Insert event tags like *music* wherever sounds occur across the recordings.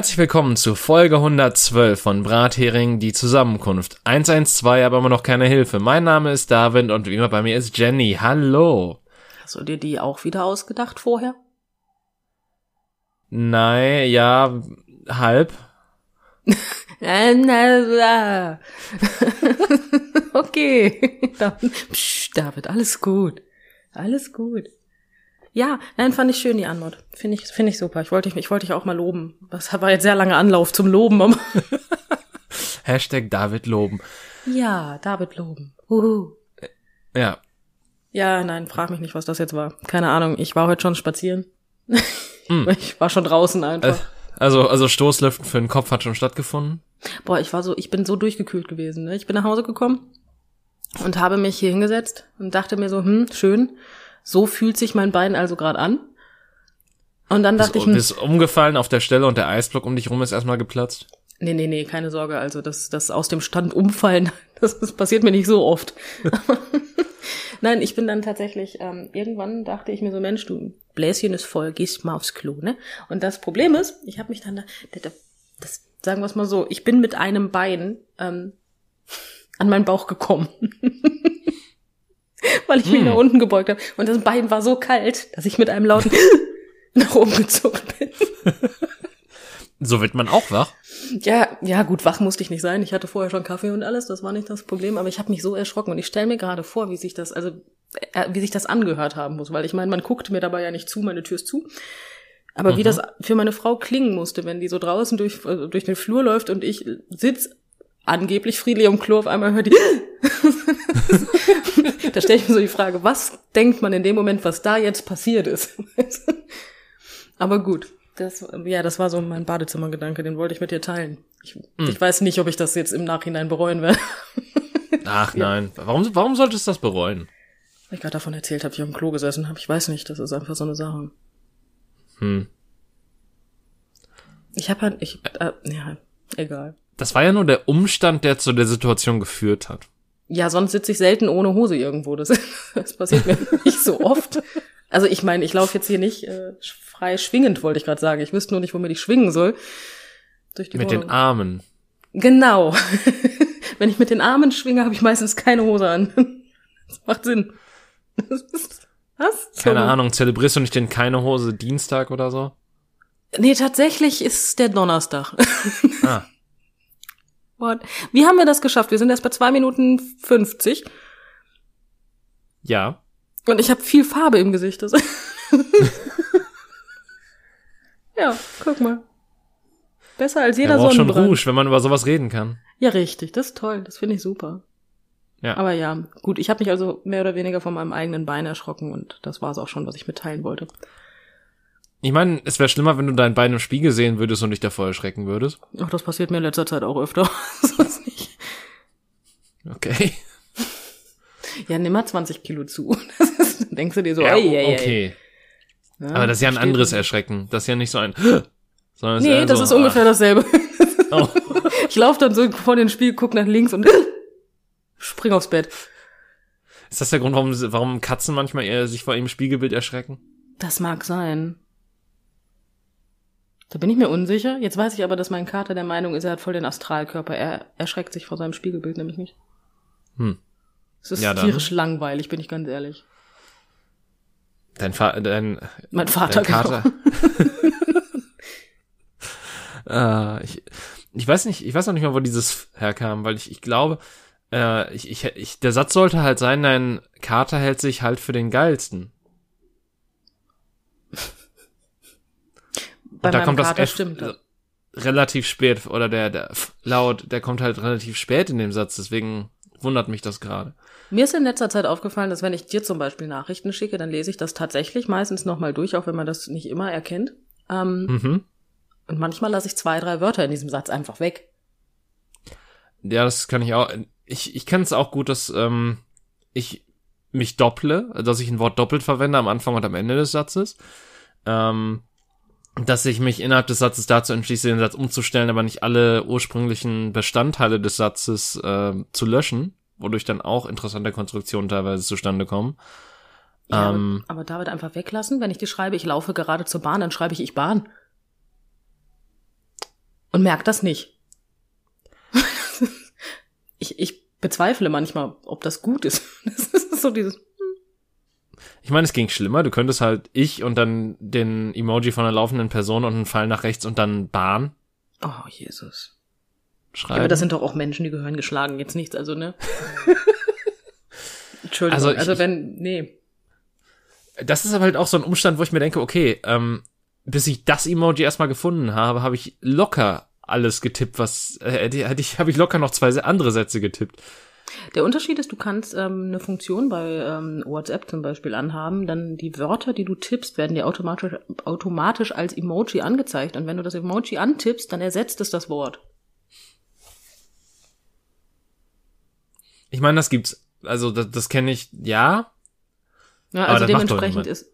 Herzlich willkommen zu Folge 112 von Brathering, die Zusammenkunft. 112, aber immer noch keine Hilfe. Mein Name ist David und wie immer bei mir ist Jenny. Hallo. Hast du dir die auch wieder ausgedacht vorher? Nein, ja, halb. *laughs* *laughs* okay. *laughs* Psch, David, alles gut. Alles gut. Ja, nein, fand ich schön, die Anmod. Finde ich, finde ich super. Ich wollte, ich wollte dich auch mal loben. Das war jetzt sehr lange Anlauf zum Loben. *laughs* Hashtag David loben. ja, David loben. Uhu. Ja. Ja, nein, frag mich nicht, was das jetzt war. Keine Ahnung. Ich war heute schon spazieren. *laughs* Ich war schon draußen einfach. Also, also Stoßlüften für den Kopf hat schon stattgefunden. Boah, ich war so, ich bin so durchgekühlt gewesen. Ne? Ich bin nach Hause gekommen und habe mich hier hingesetzt und dachte mir so, hm, schön. So fühlt sich mein Bein also gerade an. Und dann dachte Bist, ich, hm, bist umgefallen auf der Stelle und der Eisblock um dich rum ist erstmal geplatzt. nee, nee, nee, keine Sorge. Also das, das aus dem Stand umfallen, *laughs* das, das passiert mir nicht so oft. *laughs* Nein, ich bin dann tatsächlich, ähm, irgendwann dachte ich mir so, Mensch, du Bläschen ist voll, gehst mal aufs Klo, ne? Und das Problem ist, ich habe mich dann da, das, das, sagen wir es mal so, ich bin mit einem Bein ähm, *laughs* an meinen Bauch gekommen. *laughs* Weil ich mich Hm. nach unten gebeugt habe. Und das Bein war so kalt, dass ich mit einem lauten *laughs* nach oben gezuckt bin. *laughs* So wird man auch wach. Ja, ja, gut, wach musste ich nicht sein. Ich hatte vorher schon Kaffee und alles, das war nicht das Problem, aber ich habe mich so erschrocken und ich stelle mir gerade vor, wie sich das, also äh, wie sich das angehört haben muss, weil ich meine, man guckt mir dabei ja nicht zu, meine Tür ist zu. Aber wie das für meine Frau klingen musste, wenn die so draußen durch, äh, durch den Flur läuft und ich sitz angeblich friedlich am Klo, auf einmal hört die. Da stelle ich mir so die Frage, was denkt man in dem Moment, was da jetzt passiert ist? Aber gut, das, ja, das war so mein Badezimmergedanke, den wollte ich mit dir teilen. Ich, ich weiß nicht, ob ich das jetzt im Nachhinein bereuen werde. Ach *laughs* nein. Warum, warum solltest du das bereuen? Weil ich gerade davon erzählt habe, ich auf dem Klo gesessen habe. Ich weiß nicht, das ist einfach so eine Sache. Hm. Ich habe halt, ich, äh, ja, egal. Das war ja nur der Umstand, der zu der Situation geführt hat. Ja, sonst sitze ich selten ohne Hose irgendwo. Das, *laughs* das passiert mir *laughs* nicht so oft. Also ich meine, ich laufe jetzt hier nicht äh, frei schwingend, wollte ich gerade sagen. Ich wüsste nur nicht, womit ich schwingen soll. Durch die Mit Wohnung. den Armen. Genau. *laughs* Wenn ich mit den Armen schwinge, habe ich meistens keine Hose an. Das macht Sinn. Was? Keine. Ahnung, zelebrierst du nicht den keine Hose Dienstag oder so? Nee, tatsächlich ist der Donnerstag. Ah. What? Wie haben wir das geschafft? Wir sind erst bei zwei Minuten 50 Ja. und ich habe viel Farbe im Gesicht. Das *laughs* ja, guck mal. Besser als jeder Er braucht schon Sonnenbrand. Rouge, wenn man über sowas reden kann. Ja, richtig. Das ist toll. Das finde ich super. Ja. Aber ja, gut. Ich habe mich also mehr oder weniger von meinem eigenen Bein erschrocken und das war es auch schon, was ich mitteilen wollte. Ich meine, es wäre schlimmer, wenn du dein Bein im Spiegel sehen würdest und dich davor erschrecken würdest. Ach, das passiert mir in letzter Zeit auch öfter. *laughs* Sonst nicht. Okay. Ja, nimm mal 20 Kilo zu. *laughs* Das ist, dann denkst du dir so, Ja, ey, ey, ey. okay. Ja, Aber das ist ja ein anderes Erschrecken. Das ist ja nicht so ein *gasps* sondern es Nee, eher das so, ist ungefähr dasselbe. Ah, *laughs* oh. Ich laufe dann so vor den Spiel, guck nach links und *gasps* spring aufs Bett. Ist das der Grund, warum, warum Katzen manchmal eher sich vor ihrem Spiegelbild erschrecken? Das mag sein. Da bin ich mir unsicher. Jetzt weiß ich aber, dass mein Kater der Meinung ist, er hat voll den Astralkörper. Er erschreckt sich vor seinem Spiegelbild nämlich nicht. Hm. Es ist Ja, tierisch langweilig, bin ich ganz ehrlich. Dein, Fa dein, Mein Vater, dein Kater. *laughs* äh, ich, ich weiß nicht, ich weiß noch nicht mal, wo dieses herkam, weil ich, ich glaube, äh, ich, ich, ich, der Satz sollte halt sein, dein Kater hält sich halt für den geilsten. Bei Und da kommt das Kater F stimmt das. relativ spät, oder der, der F laut, der kommt halt relativ spät in dem Satz, deswegen wundert mich das gerade. Mir ist in letzter Zeit aufgefallen, dass wenn ich dir zum Beispiel Nachrichten schicke, dann lese ich das tatsächlich meistens nochmal durch, auch wenn man das nicht immer erkennt. Ähm, Mhm. Und manchmal lasse ich zwei, drei Wörter in diesem Satz einfach weg. Ja, das kann ich auch. Ich, ich kenne es auch gut, dass ähm, ich mich dopple, dass ich ein Wort doppelt verwende am Anfang und am Ende des Satzes. Ähm, dass ich mich innerhalb des Satzes dazu entschließe, den Satz umzustellen, aber nicht alle ursprünglichen Bestandteile des Satzes äh, zu löschen, wodurch dann auch interessante Konstruktionen teilweise zustande kommen. Ja, Ähm. aber, David einfach weglassen. Wenn ich dir schreibe, ich laufe gerade zur Bahn, dann schreibe ich ich Bahn. und merkt das nicht. *laughs* ich, ich bezweifle manchmal, ob das gut ist. *laughs* Das ist so dieses. Ich meine, es ging schlimmer. Du könntest halt ich und dann den Emoji von einer laufenden Person und einen Pfeil nach rechts und dann Bahn Oh, Jesus. schreiben. Ja, aber das sind doch auch Menschen, die gehören geschlagen, jetzt nichts, also, ne? *laughs* Entschuldigung, Also also, ich- wenn, nee. das ist aber halt auch so ein Umstand, wo ich mir denke, okay, ähm, bis ich das Emoji erstmal gefunden habe, habe ich locker alles getippt, was äh, hätte hätte ich habe ich locker noch zwei andere Sätze getippt. Der Unterschied ist, du kannst ähm, eine Funktion bei ähm, WhatsApp zum Beispiel anhaben, dann die Wörter, die du tippst, werden dir automatisch, automatisch als Emoji angezeigt. Und wenn du das Emoji antippst, dann ersetzt es das Wort. Ich meine, das gibt's. Also das, das kenne ich, ja. Ja, also dementsprechend ist.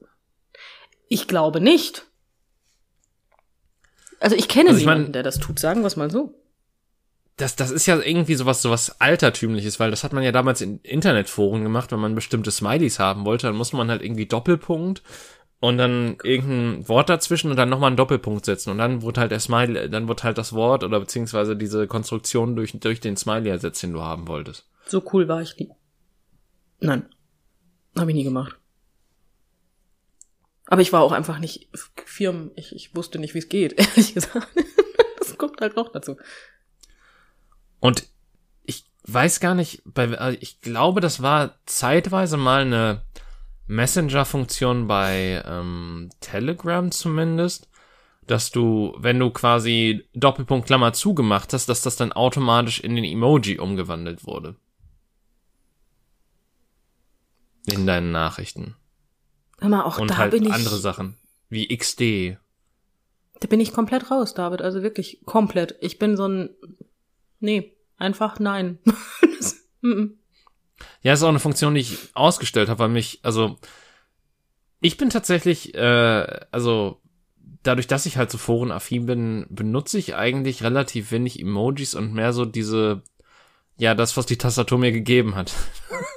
Ich glaube nicht. Also ich kenne Also ich mein- niemanden, der das tut, sagen wir es mal so. Das, das ist ja irgendwie sowas, sowas Altertümliches, weil das hat man ja damals in Internetforen gemacht, wenn man bestimmte Smileys haben wollte, dann musste man halt irgendwie Doppelpunkt und dann irgendein Wort dazwischen und dann nochmal einen Doppelpunkt setzen und dann wurde halt der Smiley, dann wurde halt das Wort oder beziehungsweise diese Konstruktion durch, durch den Smiley ersetzt, den du haben wolltest. So cool war ich nie. Nein. Habe ich nie gemacht. Aber ich war auch einfach nicht firm. Ich, ich wusste nicht, wie es geht, *laughs* ehrlich gesagt. Das kommt halt noch dazu. Und ich weiß gar nicht, bei, also ich glaube, das war zeitweise mal eine Messenger-Funktion bei ähm, Telegram zumindest, dass du, wenn du quasi Doppelpunkt Klammer zugemacht hast, dass das dann automatisch in den Emoji umgewandelt wurde. In deinen Nachrichten. Hör mal, auch Und da halt bin ich, andere Sachen. Wie XD. da bin ich komplett raus, David. Also wirklich komplett. Ich bin so ein, nee, einfach nein. *laughs* Ja, ist auch eine Funktion, die ich ausgestellt habe, weil mich, also ich bin tatsächlich, äh, also dadurch, dass ich halt so forenaffin bin, benutze ich eigentlich relativ wenig Emojis und mehr so diese, ja, das, was die Tastatur mir gegeben hat. *laughs*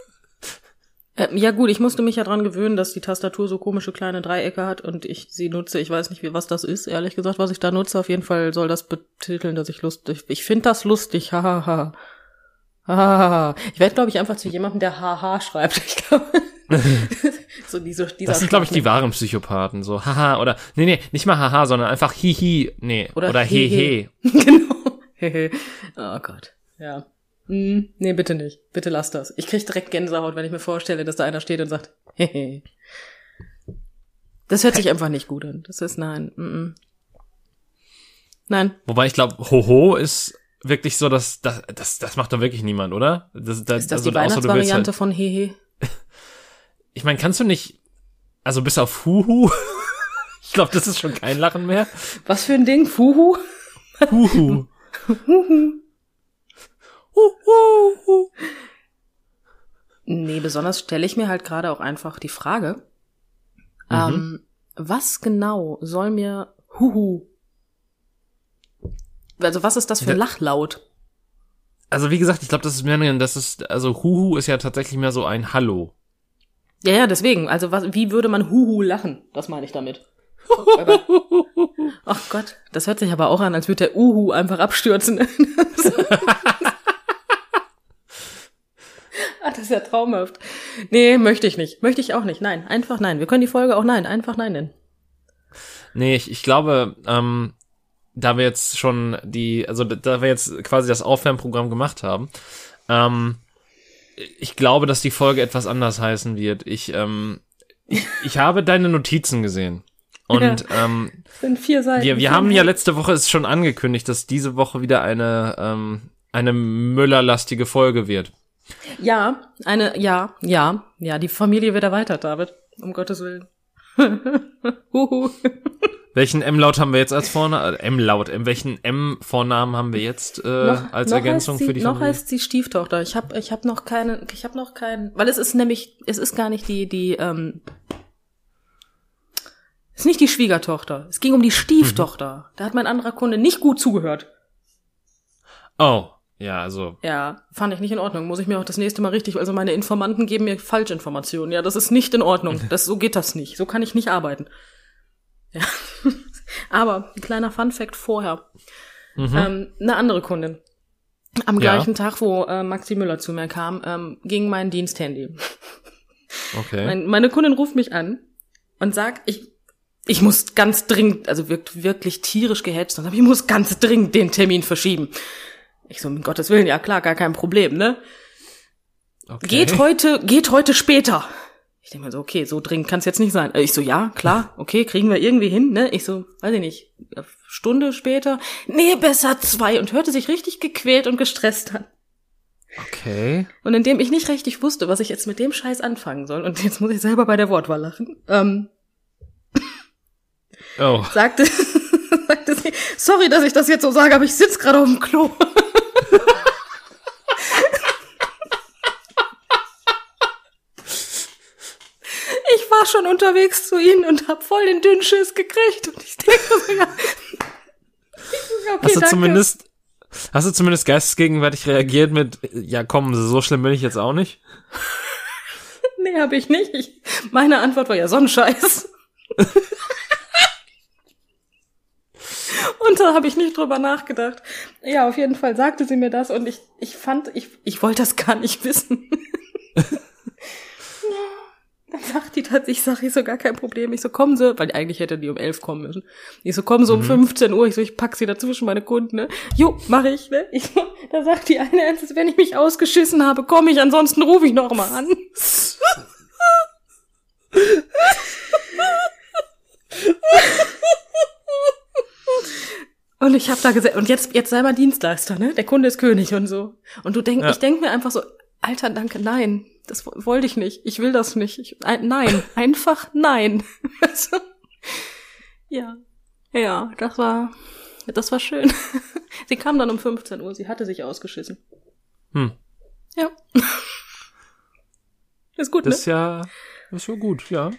Äh, ja gut, ich musste mich ja dran gewöhnen, dass die Tastatur so komische kleine Dreiecke hat und ich sie nutze. Ich weiß nicht, wie was das ist, ehrlich gesagt, was ich da nutze. Auf jeden Fall soll das betiteln, dass ich lustig. Ich finde das lustig. Hahaha. Hahaha. Ich werde, glaube ich, einfach zu jemandem, der haha schreibt. *laughs* Ich glaube. so diese, dieser Das sind, glaube ich, die wahren Psychopathen, so haha oder nee, nee, nicht mal haha, sondern einfach hihi, nee, oder, Oder hehe. *laughs* genau. Hehe. oh Gott. Ja. Hm, nee, bitte nicht. Bitte lass das. Ich krieg direkt Gänsehaut, wenn ich mir vorstelle, dass da einer steht und sagt, *laughs* hehe. Das hört sich einfach nicht gut an. Das ist nein. Mm -mm. Nein. Wobei ich glaube, hoho ist wirklich so, dass das, das, das macht doch wirklich niemand, oder? Das, das, Ist das also, die willst Weihnachtsvariante halt, von hehe? *laughs* Ich meine, kannst du nicht, also bis auf Huhu, *laughs* ich glaube, das ist schon kein Lachen mehr. Was für ein Ding? Fuhu? Huhu. Huhu. Nee, besonders stelle ich mir halt gerade auch einfach die Frage, Mhm. ähm, was genau soll mir Huhu? Also was ist das für ein. Lachlaut? Also wie gesagt, ich glaube, das ist mehr, das ist, also Huhu ist ja tatsächlich mehr so ein Hallo. Ja, ja, deswegen. Also was, wie würde man Huhu lachen? Das meine ich damit. *laughs* Ach Gott, das hört sich aber auch an, als würde der Uhu einfach abstürzen. *laughs* das ist ja traumhaft. Nee, möchte ich nicht. Möchte ich auch nicht. Nein, einfach nein. Wir können die Folge auch nein, einfach nein nennen. Nee, ich, ich glaube, ähm, da wir jetzt schon die, also da- wir jetzt quasi das Aufwärmprogramm gemacht haben, ähm, ich glaube, dass die Folge etwas anders heißen wird. Ich, ähm, ich, ich habe deine Notizen gesehen. *laughs* Und ähm, Das sind vier Seiten. wir, wir haben ja letzte Woche es schon angekündigt, dass diese Woche wieder eine, ähm, eine Müllerlastige Folge wird. Ja, eine, ja, ja, ja, die Familie wird erweitert, David. Um Gottes Willen. *laughs* Huhu. Welchen M-Laut haben wir jetzt als Vornamen? Äh, M-Laut. M welchen M-Vornamen haben wir jetzt äh, als Ergänzung heißt sie, für die Noch Familie? heißt sie Stieftochter. Ich habe ich hab noch keine, ich habe noch keinen, weil es ist nämlich, es ist gar nicht die, die, ähm, es ist nicht die Schwiegertochter. Es ging um die Stieftochter. Da hat mein anderer Kunde nicht gut zugehört. Oh, ja, also Ja, fand ich nicht in Ordnung. Muss ich mir auch das nächste Mal richtig, also meine Informanten geben mir Falschinformationen. Ja, das ist nicht in Ordnung. *laughs* Das, so geht das nicht. So kann ich nicht arbeiten. Ja. *laughs* Aber ein kleiner Fun Fact vorher. Mhm. Ähm, eine andere Kundin. Am Ja. gleichen Tag, wo äh, Maxi Müller zu mir kam, ähm, ging mein Diensthandy. Okay. Mein, meine Kundin ruft mich an und sagt, ich, ich muss ganz dringend, also wirkt wirklich tierisch gehetzt und sagt, ich muss ganz dringend den Termin verschieben. Ich so, um Gottes Willen, ja klar, gar kein Problem, ne? okay. Geht heute, geht heute später. Ich denke mir so, okay, so dringend kann es jetzt nicht sein. Äh, Ich so, ja, klar, okay, kriegen wir irgendwie hin, ne? Ich so, weiß ich nicht, Stunde später, nee, besser zwei und hörte sich richtig gequält und gestresst an. Okay. Und indem ich nicht richtig wusste, was ich jetzt mit dem Scheiß anfangen soll, und jetzt muss ich selber bei der Wortwahl lachen, ähm, Oh. sagte, *laughs* sagte sie, sorry, dass ich das jetzt so sage, aber ich sitz gerade auf dem Klo. Ich war schon unterwegs zu ihnen und hab voll den Dünnschiss gekriegt. Und ich denke so, ja. Ich so, okay, Hast du danke. zumindest, hast du zumindest geistesgegenwärtig reagiert mit, ja komm, so schlimm bin ich jetzt auch nicht? *laughs* Nee, hab ich nicht. Ich, meine Antwort war ja Sonnenscheiß. *laughs* da habe ich nicht drüber nachgedacht. Ja, auf jeden Fall sagte sie mir das und ich, ich fand, ich, ich wollte das gar nicht wissen. *laughs* Dann sagt die das, ich sag, ich so, gar kein Problem. Ich so, kommen Sie, weil eigentlich hätte die um elf kommen müssen. Ich so, kommen Sie um 15 Uhr. Ich so, ich pack sie dazwischen, meine Kunden, ne? Jo, mach ich, ne? Ich so, da sagt die eine ernsthaft, wenn ich mich ausgeschissen habe, komme ich, ansonsten rufe ich noch mal an. *laughs* Und ich habe da gesagt, und jetzt, jetzt sei mal Dienstleister, ne? Der Kunde ist König und so. Und du denk, Ja. ich denk mir einfach so, Alter, danke, nein, das wo- wollte ich nicht. Ich will das nicht. Ich, ein, nein, *laughs* einfach nein. Also, ja, ja, das war, das war schön. *laughs* Sie kam dann um 15 Uhr. Sie hatte sich ausgeschissen. Hm. Ja. *laughs* Ist gut, Das ne? ist ja, ist ja gut, ja.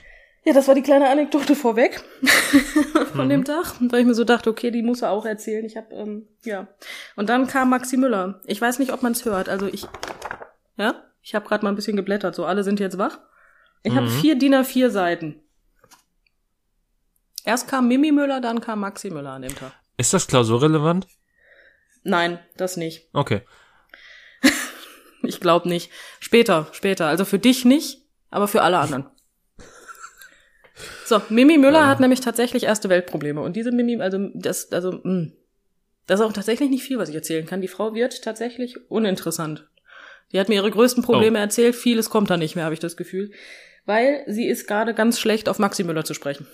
Ja, das war die kleine Anekdote vorweg *laughs* von Mhm. dem Tag, weil ich mir so dachte, okay, die muss er auch erzählen. Ich habe ähm, ja. Und dann kam Maxi Müller. Ich weiß nicht, ob man es hört. Also ich, ja, ich habe gerade mal ein bisschen geblättert. So, alle sind jetzt wach. Ich habe Mhm. vier DIN A4 Seiten. Erst kam Mimi Müller, dann kam Maxi Müller an dem Tag. Ist das klausurrelevant? Nein, das nicht. Okay. *laughs* Ich glaube nicht. Später, später. Also für dich nicht, aber für alle anderen. So, Mimi Müller Ja. hat nämlich tatsächlich erste Weltprobleme. Und diese Mimi, also das, also, mh, das ist auch tatsächlich nicht viel, was ich erzählen kann. Die Frau wird tatsächlich uninteressant. Die hat mir ihre größten Probleme erzählt. Vieles kommt da nicht mehr, habe ich das Gefühl. Weil sie ist gerade ganz schlecht auf Maxi Müller zu sprechen.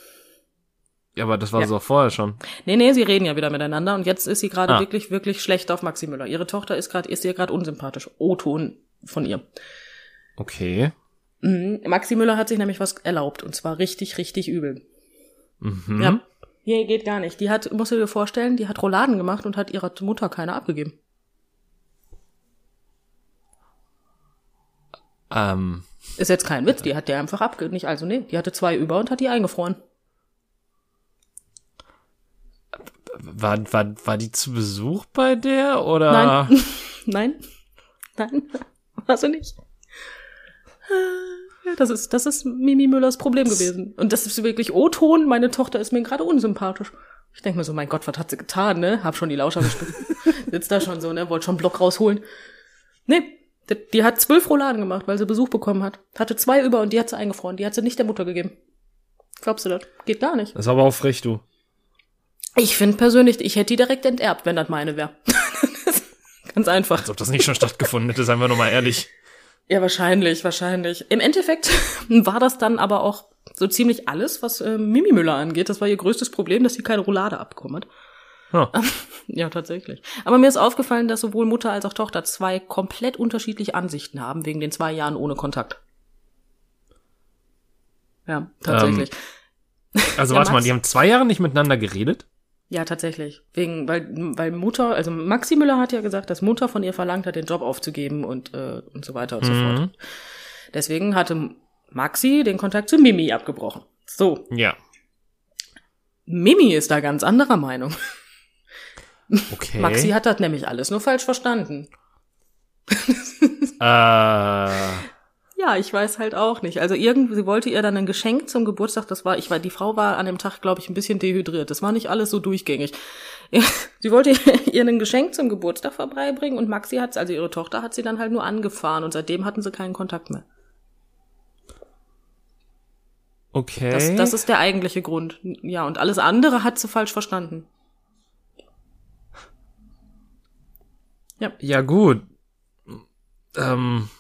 Ja, aber das war Ja. so vorher schon. Nee, nee, sie reden ja wieder miteinander und jetzt ist sie gerade Ah. wirklich, wirklich schlecht auf Maxi Müller. Ihre Tochter ist gerade, ist ihr gerade unsympathisch. O-Ton von ihr. Okay. Mhm. Maxi Müller hat sich nämlich was erlaubt und zwar richtig, richtig übel. Mhm. Ja. Hier geht gar nicht. Die hat, musst du dir vorstellen, die hat Rouladen gemacht und hat ihrer Mutter keine abgegeben. Ähm, Ist jetzt kein Witz, die hat der einfach abgegeben. Nicht, also nee, die hatte zwei über und hat die eingefroren. war, war, war die zu Besuch bei der oder? Nein. *laughs* Nein. Nein. *laughs* Warst du nicht. Das ist, das ist Mimi Müllers Problem gewesen. Und das ist wirklich O-Ton. Meine Tochter ist mir gerade unsympathisch. Ich denke mir so, mein Gott, was hat sie getan, ne? Hab schon die Lauscher gestimmt. *laughs* Sitzt da schon so, ne? Wollte schon einen Block rausholen. Nee, die, die hat zwölf Rouladen gemacht, weil sie Besuch bekommen hat. Hatte zwei über und die hat sie eingefroren. Die hat sie nicht der Mutter gegeben. Glaubst du das? Geht gar nicht. Das ist aber auch frech, du. Ich finde persönlich, ich hätte die direkt enterbt, wenn das meine wäre. *laughs* Ganz einfach. Als ob das nicht schon stattgefunden hätte, seien wir nur mal ehrlich. Ja, wahrscheinlich, wahrscheinlich. Im Endeffekt *laughs* war das dann aber auch so ziemlich alles, was äh, Mimi Müller angeht. Das war ihr größtes Problem, dass sie keine Roulade abbekommen hat. Ja. *laughs* Ja, tatsächlich. Aber mir ist aufgefallen, dass sowohl Mutter als auch Tochter zwei komplett unterschiedliche Ansichten haben, wegen den zwei Jahren ohne Kontakt. Ja, tatsächlich. Also *laughs* Ja, warte mal, Max- die haben zwei Jahre nicht miteinander geredet? Ja, tatsächlich. Wegen, weil, weil Mutter, also Maxi Müller hat ja gesagt, dass Mutter von ihr verlangt hat, den Job aufzugeben und, äh, und so weiter und so Mhm. fort. Deswegen hatte Maxi den Kontakt zu Mimi abgebrochen. So, Ja. Mimi ist da ganz anderer Meinung. Okay. Maxi hat das nämlich alles nur falsch verstanden. äh, Ja, ich weiß halt auch nicht. Also irgendwie, sie wollte ihr dann ein Geschenk zum Geburtstag, das war, ich war, die Frau war an dem Tag, glaube ich, ein bisschen dehydriert. Das war nicht alles so durchgängig. sie wollte *laughs* ihr ein Geschenk zum Geburtstag vorbeibringen und Maxi hat, also ihre Tochter hat sie dann halt nur angefahren und seitdem hatten sie keinen Kontakt mehr. Okay. Das, das ist der eigentliche Grund. Ja, und alles andere hat sie falsch verstanden. ja, gut. Ähm,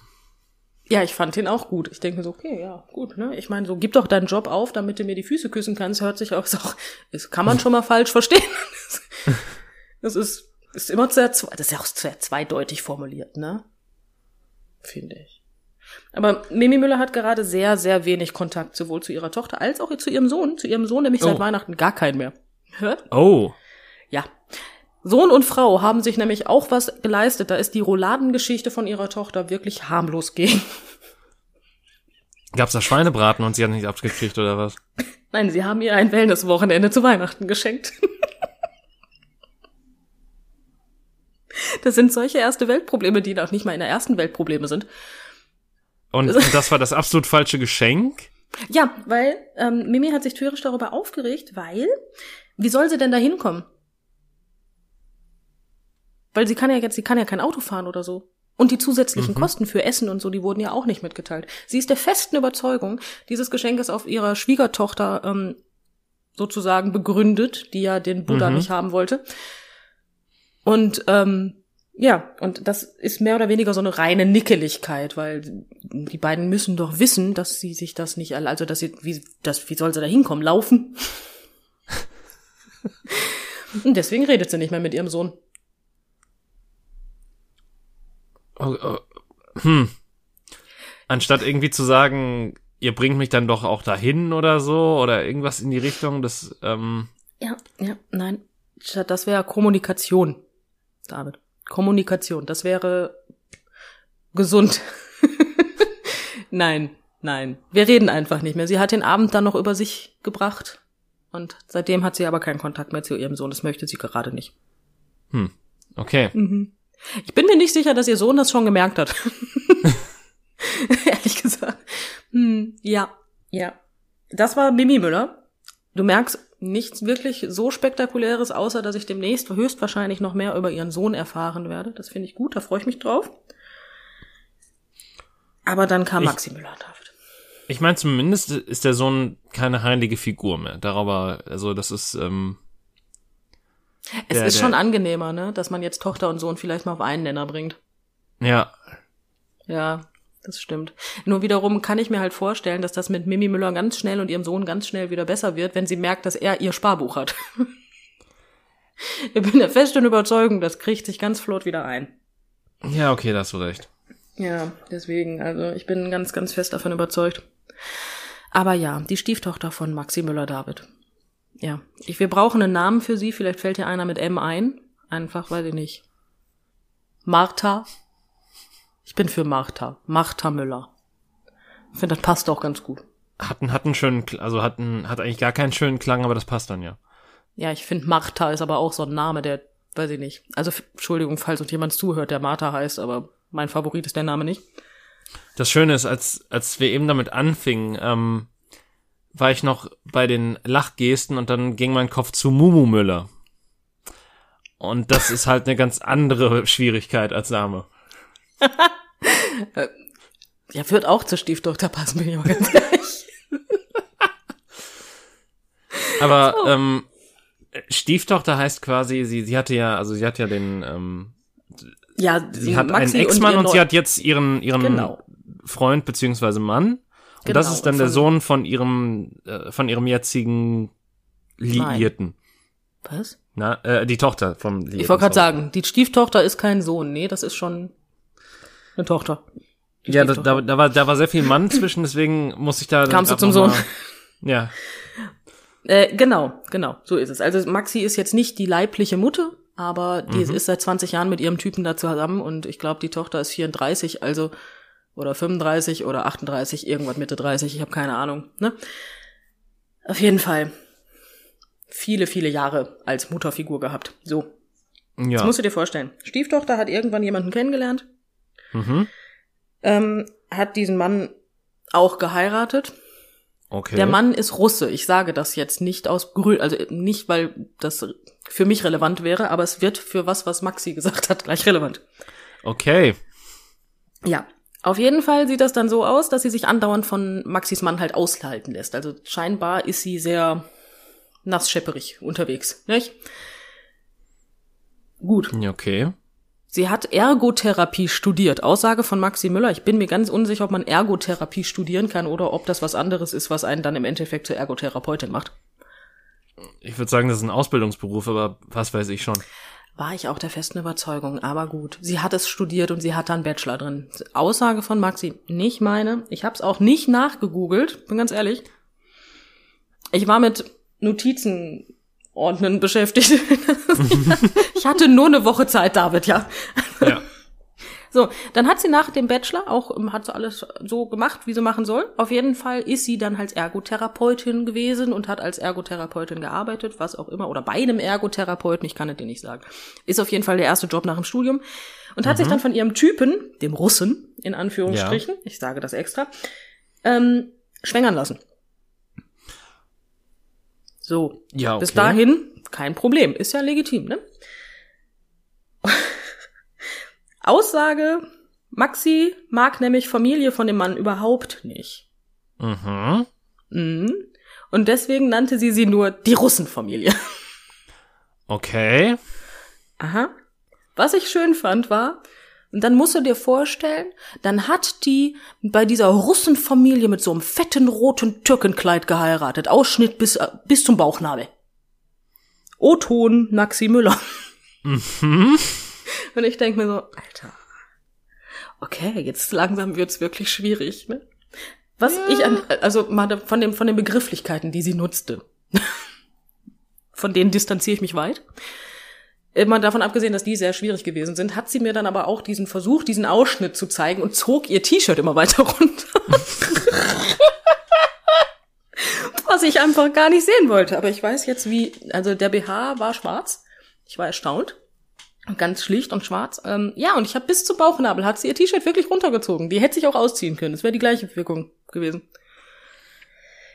Ja, ich fand den auch gut. Ich denke so, okay, ja, gut, ne? Ich meine, so gib doch deinen Job auf, damit du mir die Füße küssen kannst. Hört sich auch, auch das kann man schon mal falsch verstehen. *laughs* Das ist, ist immer sehr, das ist ja auch sehr zweideutig formuliert, ne? Finde ich. Aber Mimi Müller hat gerade sehr, sehr wenig Kontakt sowohl zu ihrer Tochter als auch zu ihrem Sohn. Zu ihrem Sohn nämlich seit Oh. Weihnachten gar keinen mehr. Hört? oh. Ja. Sohn und Frau haben sich nämlich auch was geleistet. Da ist die Rouladengeschichte von ihrer Tochter wirklich harmlos gegen. Gab's da Schweinebraten und sie hat nicht abgekriegt oder was? Nein, sie haben ihr ein Wellnesswochenende zu Weihnachten geschenkt. Das sind solche erste Weltprobleme, die noch nicht mal in der ersten Welt Probleme sind. Und, und das war das absolut falsche Geschenk? Ja, weil ähm, Mimi hat sich tierisch darüber aufgeregt, weil wie soll sie denn da hinkommen? Weil sie kann ja jetzt, sie kann ja kein Auto fahren oder so. Und die zusätzlichen Kosten für Essen und so, die wurden ja auch nicht mitgeteilt. Sie ist der festen Überzeugung, dieses Geschenk ist auf ihrer Schwiegertochter ähm, sozusagen begründet, die ja den Buddha Mhm. nicht haben wollte. Und ähm, ja, und das ist mehr oder weniger so eine reine Nickeligkeit, weil die beiden müssen doch wissen, dass sie sich das nicht, alle- also dass sie, wie, das, wie soll sie da hinkommen? Laufen? *laughs* und deswegen redet sie nicht mehr mit ihrem Sohn. Oh, oh, hm. Anstatt irgendwie zu sagen, ihr bringt mich dann doch auch dahin oder so oder irgendwas in die Richtung, das, ähm, Ja, ja, nein. Das wäre Kommunikation, David. Kommunikation, das wäre gesund. *laughs* nein, nein. Wir reden einfach nicht mehr. Sie hat den Abend dann noch über sich gebracht. Und seitdem hat sie aber keinen Kontakt mehr zu ihrem Sohn. Das möchte sie gerade nicht. hm, okay. Ich bin mir nicht sicher, dass ihr Sohn das schon gemerkt hat. *laughs* Ehrlich gesagt. Hm, ja, ja. Das war Mimi Müller. Du merkst nichts wirklich so spektakuläres, außer dass ich demnächst höchstwahrscheinlich noch mehr über ihren Sohn erfahren werde. Das finde ich gut, da freue ich mich drauf. Aber dann kam Ich- Maxi Müller, David. Ich meine, zumindest ist der Sohn keine heilige Figur mehr. Darüber, also das ist, ähm, Es Der- ist der- schon angenehmer, ne, dass man jetzt Tochter und Sohn vielleicht mal auf einen Nenner bringt. ja, Ja, das stimmt. Nur wiederum kann ich mir halt vorstellen, dass das mit Mimi Müller ganz schnell und ihrem Sohn ganz schnell wieder besser wird, wenn sie merkt, dass er ihr Sparbuch hat. ich bin der festen Überzeugung, das kriegt sich ganz flott wieder ein. ja, okay, da hast du recht. Ja, deswegen, also ich bin ganz, ganz fest davon überzeugt. Aber ja, die Stieftochter von Maxi Müller-David. Ja, ich, wir brauchen einen Namen für sie. Vielleicht fällt dir einer mit M ein. Einfach, weiß ich nicht. Martha. Ich bin für Martha. Martha Müller. Ich finde, das passt auch ganz gut. Hat einen, hat einen schönen, also hat einen, hat eigentlich gar keinen schönen Klang, aber das passt dann ja. Ja, ich finde, Martha ist aber auch so ein Name, der, weiß ich nicht. Also, Entschuldigung, falls uns jemand zuhört, der Martha heißt, aber mein Favorit ist der Name nicht. Das Schöne ist, als, als wir eben damit anfingen, ähm, war ich noch bei den Lachgesten und dann ging mein Kopf zu Mumu Müller. Und das ist halt eine ganz andere Schwierigkeit als Name. *laughs* Ja, wird auch zur Stieftochter passen, bin ich mal ganz ehrlich. *laughs* Aber ähm, Stieftochter heißt quasi, sie, sie hatte ja, also sie hat ja den, ähm, Ja, sie hat Maxi einen Ex-Mann ihr und, sie hat jetzt ihren, ihren Genau. Freund beziehungsweise Mann. Und Genau, das ist dann der Sohn von ihrem, äh, von ihrem jetzigen Liierten. Was? Na, äh, die Tochter vom Liierten. Ich wollte gerade sagen, die Stieftochter ist kein Sohn. Nee, das ist schon eine Tochter. Die Ja, da, da, da, war, da war sehr viel Mann zwischen, deswegen muss ich da. Kamst du zum Sohn? Mal, ja. *laughs* Äh, genau, genau, so ist es. Also Maxi ist jetzt nicht die leibliche Mutter, aber die Mhm. ist seit 20 Jahren mit ihrem Typen da zusammen und ich glaube, die Tochter ist 34, also oder 35 oder 38, irgendwas Mitte 30, ich habe keine Ahnung. Ne? Auf jeden Fall viele, viele Jahre als Mutterfigur gehabt. So, das Ja. musst du dir vorstellen. Stieftochter hat irgendwann jemanden kennengelernt, Mhm. ähm, hat diesen Mann auch geheiratet. Okay. Der Mann ist Russe. Ich sage das jetzt nicht aus Grün, also nicht, weil das für mich relevant wäre, aber es wird für was, was Maxi gesagt hat, gleich relevant. Okay. Ja. Auf jeden Fall sieht das dann so aus, dass sie sich andauernd von Maxis Mann halt aushalten lässt. Also scheinbar ist sie sehr nassschepperig unterwegs, nicht? Gut. Okay. Sie hat Ergotherapie studiert. Aussage von Maxi Müller. Ich bin mir ganz unsicher, ob man Ergotherapie studieren kann oder ob das was anderes ist, was einen dann im Endeffekt zur Ergotherapeutin macht. Ich würde sagen, das ist ein Ausbildungsberuf, aber was weiß ich schon. War ich auch der festen Überzeugung, aber gut. Sie hat es studiert und sie hat da einen Bachelor drin. Aussage von Maxi, nicht meine. Ich habe es auch nicht nachgegoogelt, bin ganz ehrlich. Ich war mit Notizen ordnen beschäftigt. *laughs* ich hatte nur eine Woche Zeit, David, ja. Ja. So, dann hat sie nach dem Bachelor auch, ähm, hat sie alles so gemacht, wie sie machen soll. Auf jeden Fall ist sie dann als Ergotherapeutin gewesen und hat als Ergotherapeutin gearbeitet, was auch immer, oder bei einem Ergotherapeuten, ich kann es dir nicht sagen. Ist auf jeden Fall der erste Job nach dem Studium. Und hat sich dann von ihrem Typen, dem Russen, in Anführungsstrichen, ich sage das extra, ähm, schwängern lassen. So, Ja, okay. bis dahin kein Problem, ist ja legitim, ne? Aussage, Maxi mag nämlich Familie von dem Mann überhaupt nicht. Mhm. Mhm. Und deswegen nannte sie sie nur die Russenfamilie. Okay. Aha. Was ich schön fand war, und dann musst du dir vorstellen, dann hat die bei dieser Russenfamilie mit so einem fetten roten Türkenkleid geheiratet. Ausschnitt bis, äh, bis zum Bauchnabel. O-Ton Maxi Müller. Mhm. Und ich denke mir so, Alter, okay, jetzt langsam wird's wirklich schwierig, ne? Was ich an, also mal von dem, von den Begrifflichkeiten, die sie nutzte. *laughs* von denen distanziere ich mich weit. Immer davon abgesehen, dass die sehr schwierig gewesen sind, hat sie mir dann aber auch diesen Versuch, diesen Ausschnitt zu zeigen und zog ihr T-Shirt immer weiter *laughs* runter. Was ich einfach gar nicht sehen wollte. Aber ich weiß jetzt, wie, also der BH war schwarz. Ich war erstaunt. Ganz schlicht und schwarz. Ähm, ja, und ich habe bis zum Bauchnabel hat sie ihr T-Shirt wirklich runtergezogen. Die hätte sich auch ausziehen können. Es wäre die gleiche Wirkung gewesen.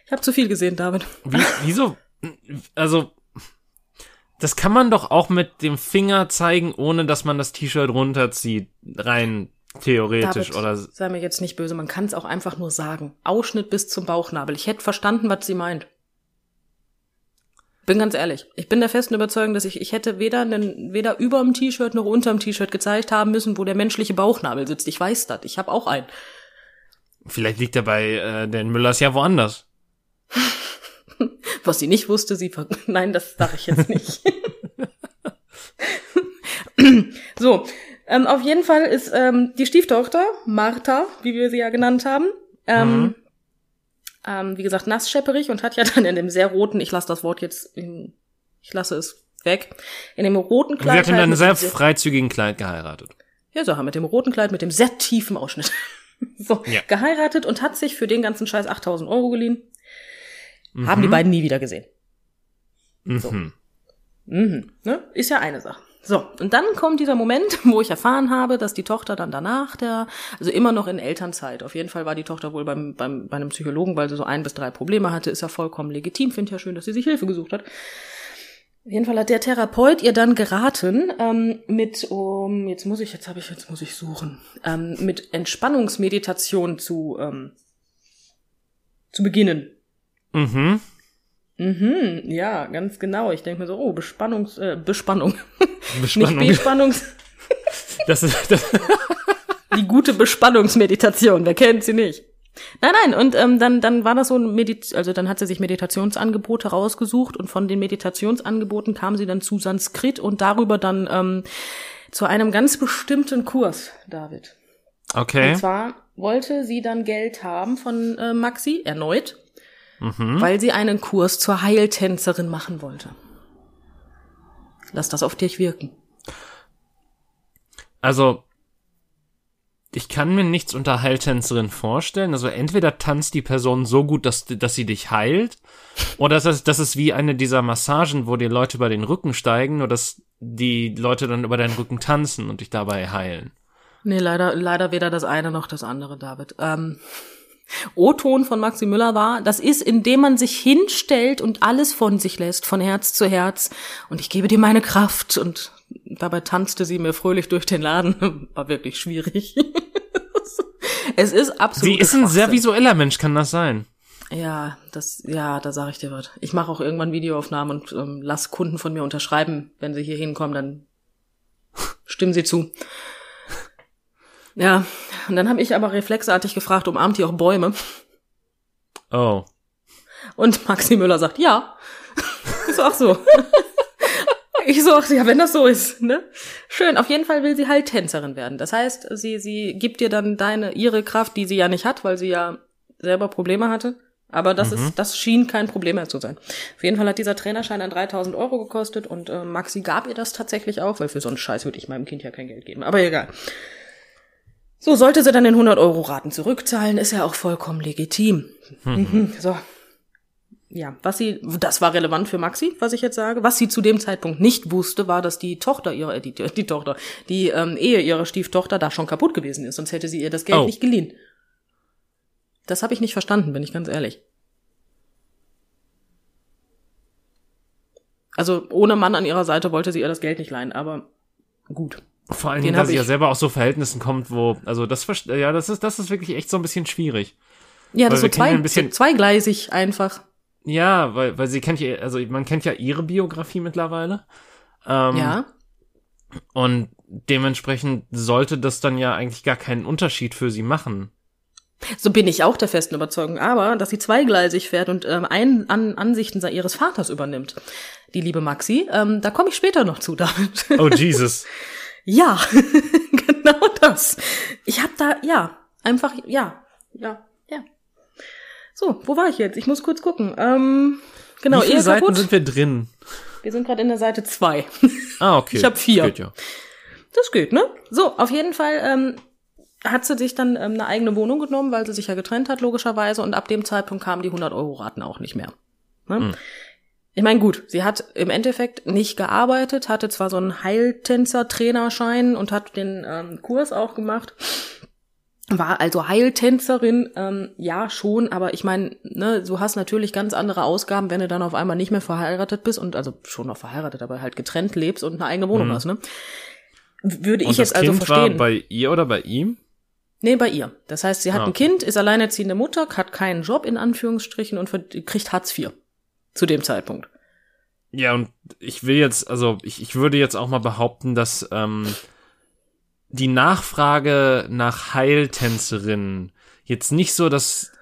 Ich habe zu viel gesehen, David. Wie, *laughs* wieso? Also, das kann man doch auch mit dem Finger zeigen, ohne dass man das T-Shirt runterzieht. Rein theoretisch David, oder. sei mir jetzt nicht böse, man kann es auch einfach nur sagen. Ausschnitt bis zum Bauchnabel. Ich hätte verstanden, was sie meint. Bin ganz ehrlich. Ich bin der festen Überzeugung, dass ich, ich hätte weder, einen, weder über dem T-Shirt noch unter dem T-Shirt gezeigt haben müssen, wo der menschliche Bauchnabel sitzt. Ich weiß das. Ich habe auch einen. Vielleicht liegt er bei äh, den Müllers ja woanders. *laughs* Was sie nicht wusste, sie ver *laughs* Nein, das sage ich jetzt nicht. *laughs* so, ähm, auf jeden Fall ist ähm, die Stieftochter, Martha, wie wir sie ja genannt haben, ähm, Mhm. Ähm, wie gesagt, nassschepperig und hat ja *laughs* dann in dem sehr roten, ich lasse das Wort jetzt, in, ich lasse es weg, in dem roten Und sie Kleid. hat in halt einem sehr freizügigen Kleid geheiratet. ja, so, mit dem roten Kleid, mit dem sehr tiefen Ausschnitt. *laughs* so, Ja. geheiratet und hat sich für den ganzen Scheiß 8000 Euro geliehen. Mhm. Haben die beiden nie wieder gesehen. Mhm. Mhm, ne? Ist ja eine Sache. So, und dann kommt dieser Moment, *laughs* wo ich erfahren habe, dass die Tochter dann danach der, also immer noch in Elternzeit. Auf jeden Fall war die Tochter wohl beim, beim, bei einem Psychologen, weil sie so ein bis drei Probleme hatte, ist ja vollkommen legitim. Finde ja schön, dass sie sich Hilfe gesucht hat. Auf jeden Fall hat der Therapeut ihr dann geraten, ähm, mit, um, jetzt muss ich, jetzt habe ich, jetzt muss ich suchen, ähm, mit Entspannungsmeditation zu, ähm, zu beginnen. Mhm. Mhm, ja, ganz genau. Ich denke mir so, oh, Bespannungs, äh, Bespannung. Bespannung. Nicht Bespannungs, *laughs* Das ist, das, *laughs* die gute Bespannungsmeditation, wer kennt sie nicht? Nein, nein, und ähm, dann, dann war das so ein Medit also dann hat sie sich Meditationsangebote rausgesucht und von den Meditationsangeboten kam sie dann zu Sanskrit und darüber dann ähm, zu einem ganz bestimmten Kurs, David. okay. Und zwar wollte sie dann Geld haben von äh, Maxi, erneut, Mhm. weil sie einen Kurs zur Heiltänzerin machen wollte. Lass das auf dich wirken. Also, ich kann mir nichts unter Heiltänzerin vorstellen. Also entweder tanzt die Person so gut, dass, dass sie dich heilt, oder das ist, das ist wie eine dieser Massagen, wo die Leute über den Rücken steigen, nur dass die Leute dann über deinen Rücken tanzen und dich dabei heilen. Nee, leider, leider weder das eine noch das andere, David. Ähm, O-Ton von Maxi Müller war, das ist, indem man sich hinstellt und alles von sich lässt, von Herz zu Herz. Und ich gebe dir meine Kraft. Und dabei tanzte sie mir fröhlich durch den Laden. *laughs* War wirklich schwierig. *laughs* es ist absolut. Sie ist ein sehr visueller Mensch, kann das sein? Ja, das, ja, da sage ich dir was. Ich mache auch irgendwann Videoaufnahmen und ähm, lass Kunden von mir unterschreiben, wenn sie hier hinkommen, dann stimmen sie zu. Ja, und dann habe ich aber reflexartig gefragt, umarmt ihr auch Bäume? Oh. Und Maxi Müller sagt, ja. ist auch so. ich so, ach, ja, wenn das so ist, ne? Schön. Auf jeden Fall will sie halt Tänzerin werden. Das heißt, sie, sie gibt dir dann deine, ihre Kraft, die sie ja nicht hat, weil sie ja selber Probleme hatte. Aber das mhm. ist, das schien kein Problem mehr zu sein. Auf jeden Fall hat dieser Trainerschein dann 3000 Euro gekostet und äh, Maxi gab ihr das tatsächlich auch, weil für so einen Scheiß würde ich meinem Kind ja kein Geld geben. Aber egal. So, sollte sie dann den 100-Euro-Raten zurückzahlen, ist ja auch vollkommen legitim. Mhm. So. Ja, was sie, das war relevant für Maxi, was ich jetzt sage. Was sie zu dem Zeitpunkt nicht wusste, war, dass die Tochter ihrer, äh, die, die Tochter, die ähm, Ehe ihrer Stieftochter da schon kaputt gewesen ist, sonst hätte sie ihr das Geld oh. nicht geliehen. Das habe ich nicht verstanden, bin ich ganz ehrlich. Also ohne Mann an ihrer Seite wollte sie ihr das Geld nicht leihen, aber gut. Vor allen Dingen, dass sie ja selber aus so Verhältnissen kommt, wo, also das, ja, das ist, das ist wirklich echt so ein bisschen schwierig. Ja, das ist so zwei, bisschen, zweigleisig einfach. Ja, weil, weil sie kennt ja, also man kennt ja ihre Biografie mittlerweile. Ähm, ja. Und dementsprechend sollte das dann ja eigentlich gar keinen Unterschied für sie machen. So bin ich auch der festen Überzeugung. Aber, dass sie zweigleisig fährt und ähm, ein, an, Ansichten ihres Vaters übernimmt, die liebe Maxi, ähm, da komme ich später noch zu damit. Oh, Jesus. *laughs* Ja, *laughs* genau das. Ich habe da, ja, einfach, ja, ja, ja. So, wo war ich jetzt? Ich muss kurz gucken. Ähm, genau, Wie viele Seiten kaputt. sind wir drin? Wir sind gerade in der Seite zwei. Ah, okay. *laughs* Ich habe vier. Das geht, ja. Das geht, ne? So, auf jeden Fall ähm, hat sie sich dann ähm, eine eigene Wohnung genommen, weil sie sich ja getrennt hat, logischerweise. Und ab dem Zeitpunkt kamen die 100-Euro-Raten auch nicht mehr. Ne? Mhm. Ich meine, gut, sie hat im Endeffekt nicht gearbeitet, hatte zwar so einen Heiltänzer-Trainerschein und hat den ähm, Kurs auch gemacht. War also Heiltänzerin, ähm, ja schon, aber ich meine, ne, du hast natürlich ganz andere Ausgaben, wenn du dann auf einmal nicht mehr verheiratet bist und also schon noch verheiratet, aber halt getrennt lebst und eine eigene Wohnung mhm. hast, ne? Würde ich jetzt also kind verstehen. War bei ihr oder bei ihm? Nee, bei ihr. Das heißt, sie hat ah, okay. ein Kind, ist alleinerziehende Mutter, hat keinen Job in Anführungsstrichen und kriegt Hartz IV zu dem Zeitpunkt. Ja, und ich will jetzt, also ich, ich würde jetzt auch mal behaupten, dass ähm, die Nachfrage nach Heiltänzerinnen jetzt nicht so das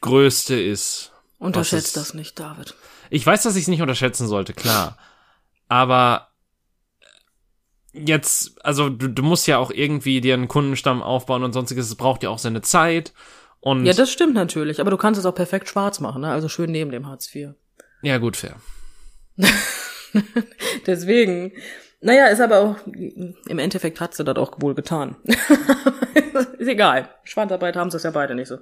Größte ist. Unterschätzt das nicht, David. Ich weiß, dass ich es nicht unterschätzen sollte, klar. Aber jetzt, also du, du musst ja auch irgendwie dir einen Kundenstamm aufbauen und sonstiges. Es braucht ja auch seine Zeit. Und ja, das stimmt natürlich, aber du kannst es auch perfekt schwarz machen, ne? Also schön neben dem Hartz IV. Ja, gut, fair. *laughs* Deswegen, naja, ist aber auch, im Endeffekt hat sie das auch wohl getan. *laughs* ist egal. Schwanzarbeit haben sie es ja beide nicht so.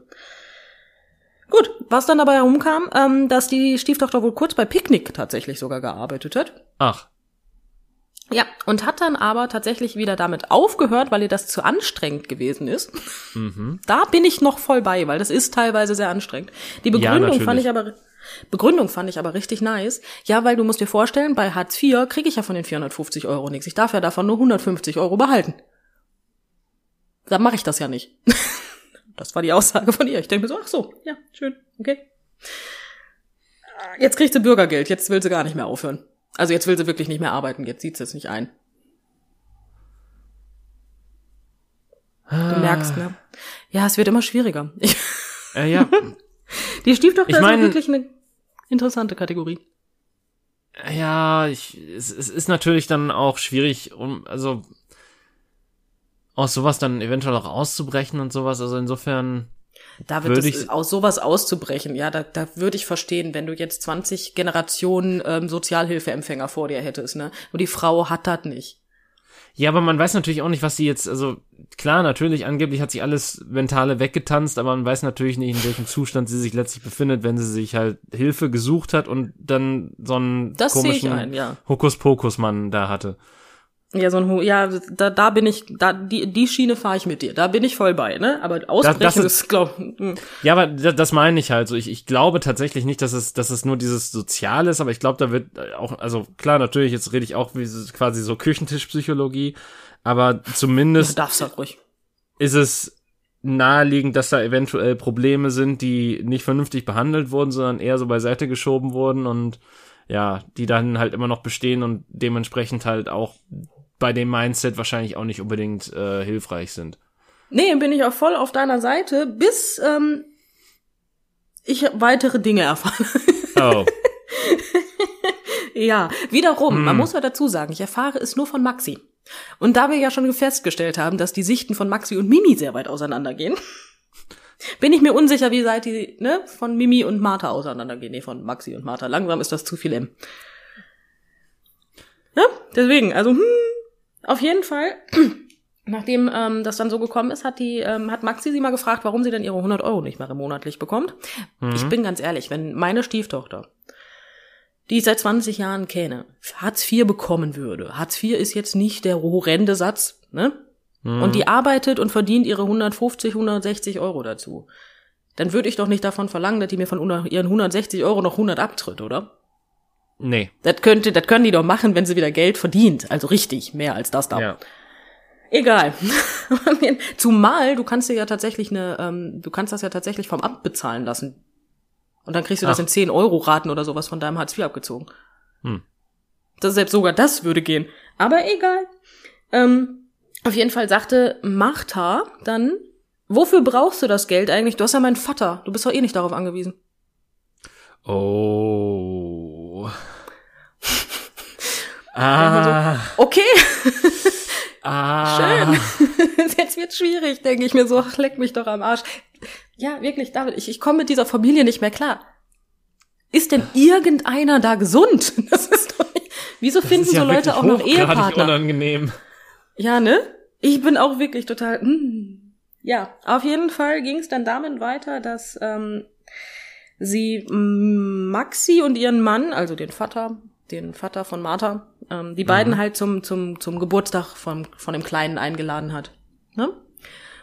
Gut, was dann dabei herumkam, ähm, dass die Stieftochter wohl kurz bei Picknick tatsächlich sogar gearbeitet hat. Ach. Ja, und hat dann aber tatsächlich wieder damit aufgehört, weil ihr das zu anstrengend gewesen ist. Mhm. Da bin ich noch voll bei, weil das ist teilweise sehr anstrengend. Die Begründung ja, fand ich aber Begründung fand ich aber richtig nice. Ja, weil du musst dir vorstellen, bei Hartz IV kriege ich ja von den 450 Euro nichts. Ich darf ja davon nur 150 Euro behalten. Dann mache ich das ja nicht. *laughs* das war die Aussage von ihr. Ich denke mir so, ach so, ja, schön, okay. Jetzt kriegt sie Bürgergeld, jetzt will sie gar nicht mehr aufhören. Also jetzt will sie wirklich nicht mehr arbeiten, jetzt sieht sie es nicht ein. Du merkst, ne? Ja, es wird immer schwieriger. Äh, ja. *laughs* Die Stieftochter ich mein, ist wirklich eine interessante Kategorie. Ja, ich, es, es ist natürlich dann auch schwierig, um, also aus sowas dann eventuell auch auszubrechen und sowas. Also insofern da wird es aus sowas auszubrechen, ja, da, da würde ich verstehen, wenn du jetzt 20 Generationen ähm, Sozialhilfeempfänger vor dir hättest, ne? Und die Frau hat das nicht. Ja, aber man weiß natürlich auch nicht, was sie jetzt, also klar, natürlich, angeblich hat sie alles Mentale weggetanzt, aber man weiß natürlich nicht, in welchem Zustand sie sich letztlich befindet, wenn sie sich halt Hilfe gesucht hat und dann so einen das komischen ein, ja. Hokuspokus-Mann da hatte. Ja, so ein Hu ja, da, da bin ich, da die, die Schiene fahre ich mit dir. Da bin ich voll bei, ne? Aber ausbrechen das ist, ist- glaub, hm. Ja, aber das, das meine ich halt so. Ich, ich glaube tatsächlich nicht, dass es, dass es nur dieses Soziale ist, aber ich glaube, da wird auch, also klar, natürlich, jetzt rede ich auch wie so- quasi so Küchentischpsychologie, aber du zumindest darfst halt ruhig. ist es naheliegend, dass da eventuell Probleme sind, die nicht vernünftig behandelt wurden, sondern eher so beiseite geschoben wurden und ja, die dann halt immer noch bestehen und dementsprechend halt auch bei dem Mindset wahrscheinlich auch nicht unbedingt äh, hilfreich sind. Nee, bin ich auch voll auf deiner Seite, bis ähm, ich weitere Dinge erfahre. Oh. *laughs* ja, wiederum, man Hm. muss ja dazu sagen, ich erfahre es nur von Maxi. Und da wir ja schon festgestellt haben, dass die Sichten von Maxi und Mimi sehr weit auseinandergehen, *laughs* bin ich mir unsicher, wie weit die ne, von Mimi und Martha auseinandergehen. Nee, von Maxi und Martha. Langsam ist das zu viel M. Ja, deswegen, also hm, auf jeden Fall, *clears throat* nachdem ähm, das dann so gekommen ist, hat die ähm, hat Maxi sie mal gefragt, warum sie denn ihre 100 Euro nicht mehr monatlich bekommt. Ich bin ganz ehrlich, wenn meine Stieftochter, die ich seit 20 Jahren kenne, Hartz IV bekommen würde, Hartz IV ist jetzt nicht der horrende Satz, ne? Und die arbeitet und verdient ihre 150, 160 Euro dazu. Dann würde ich doch nicht davon verlangen, dass die mir von ihren 160 Euro noch 100 abtritt, oder? Nee. Das könnte, das können die doch machen, wenn sie wieder Geld verdient. Also richtig, mehr als das da. Ja. Egal. *laughs* Zumal du kannst dir ja tatsächlich eine, ähm, du kannst das ja tatsächlich vom Amt bezahlen lassen. Und dann kriegst du das Ach. in 10 Euro Raten oder sowas von deinem Hartz IV abgezogen. Hm. Das selbst sogar das würde gehen. Aber egal. Ähm, auf jeden Fall sagte Martha dann, wofür brauchst du das Geld eigentlich? Du hast ja meinen Vater. Du bist doch eh nicht darauf angewiesen. Oh. Ah. Okay, Ah. *laughs* schön. *laughs* Jetzt wird's schwierig, denke ich mir so. Ach, leck mich doch am Arsch. Ja, wirklich, David, ich, ich komme mit dieser Familie nicht mehr klar. Ist denn irgendeiner da gesund? *laughs* Das ist doch nicht. Wieso Das finden ja so Leute auch noch Ehepartner? unangenehm. Ja, ne? Ich bin auch wirklich total. Mm. Ja, auf jeden Fall ging es dann damit weiter, dass ähm, sie Maxi und ihren Mann, also den Vater, den Vater von Martha, ähm, die beiden halt zum zum zum Geburtstag von von dem Kleinen eingeladen hat. Ne?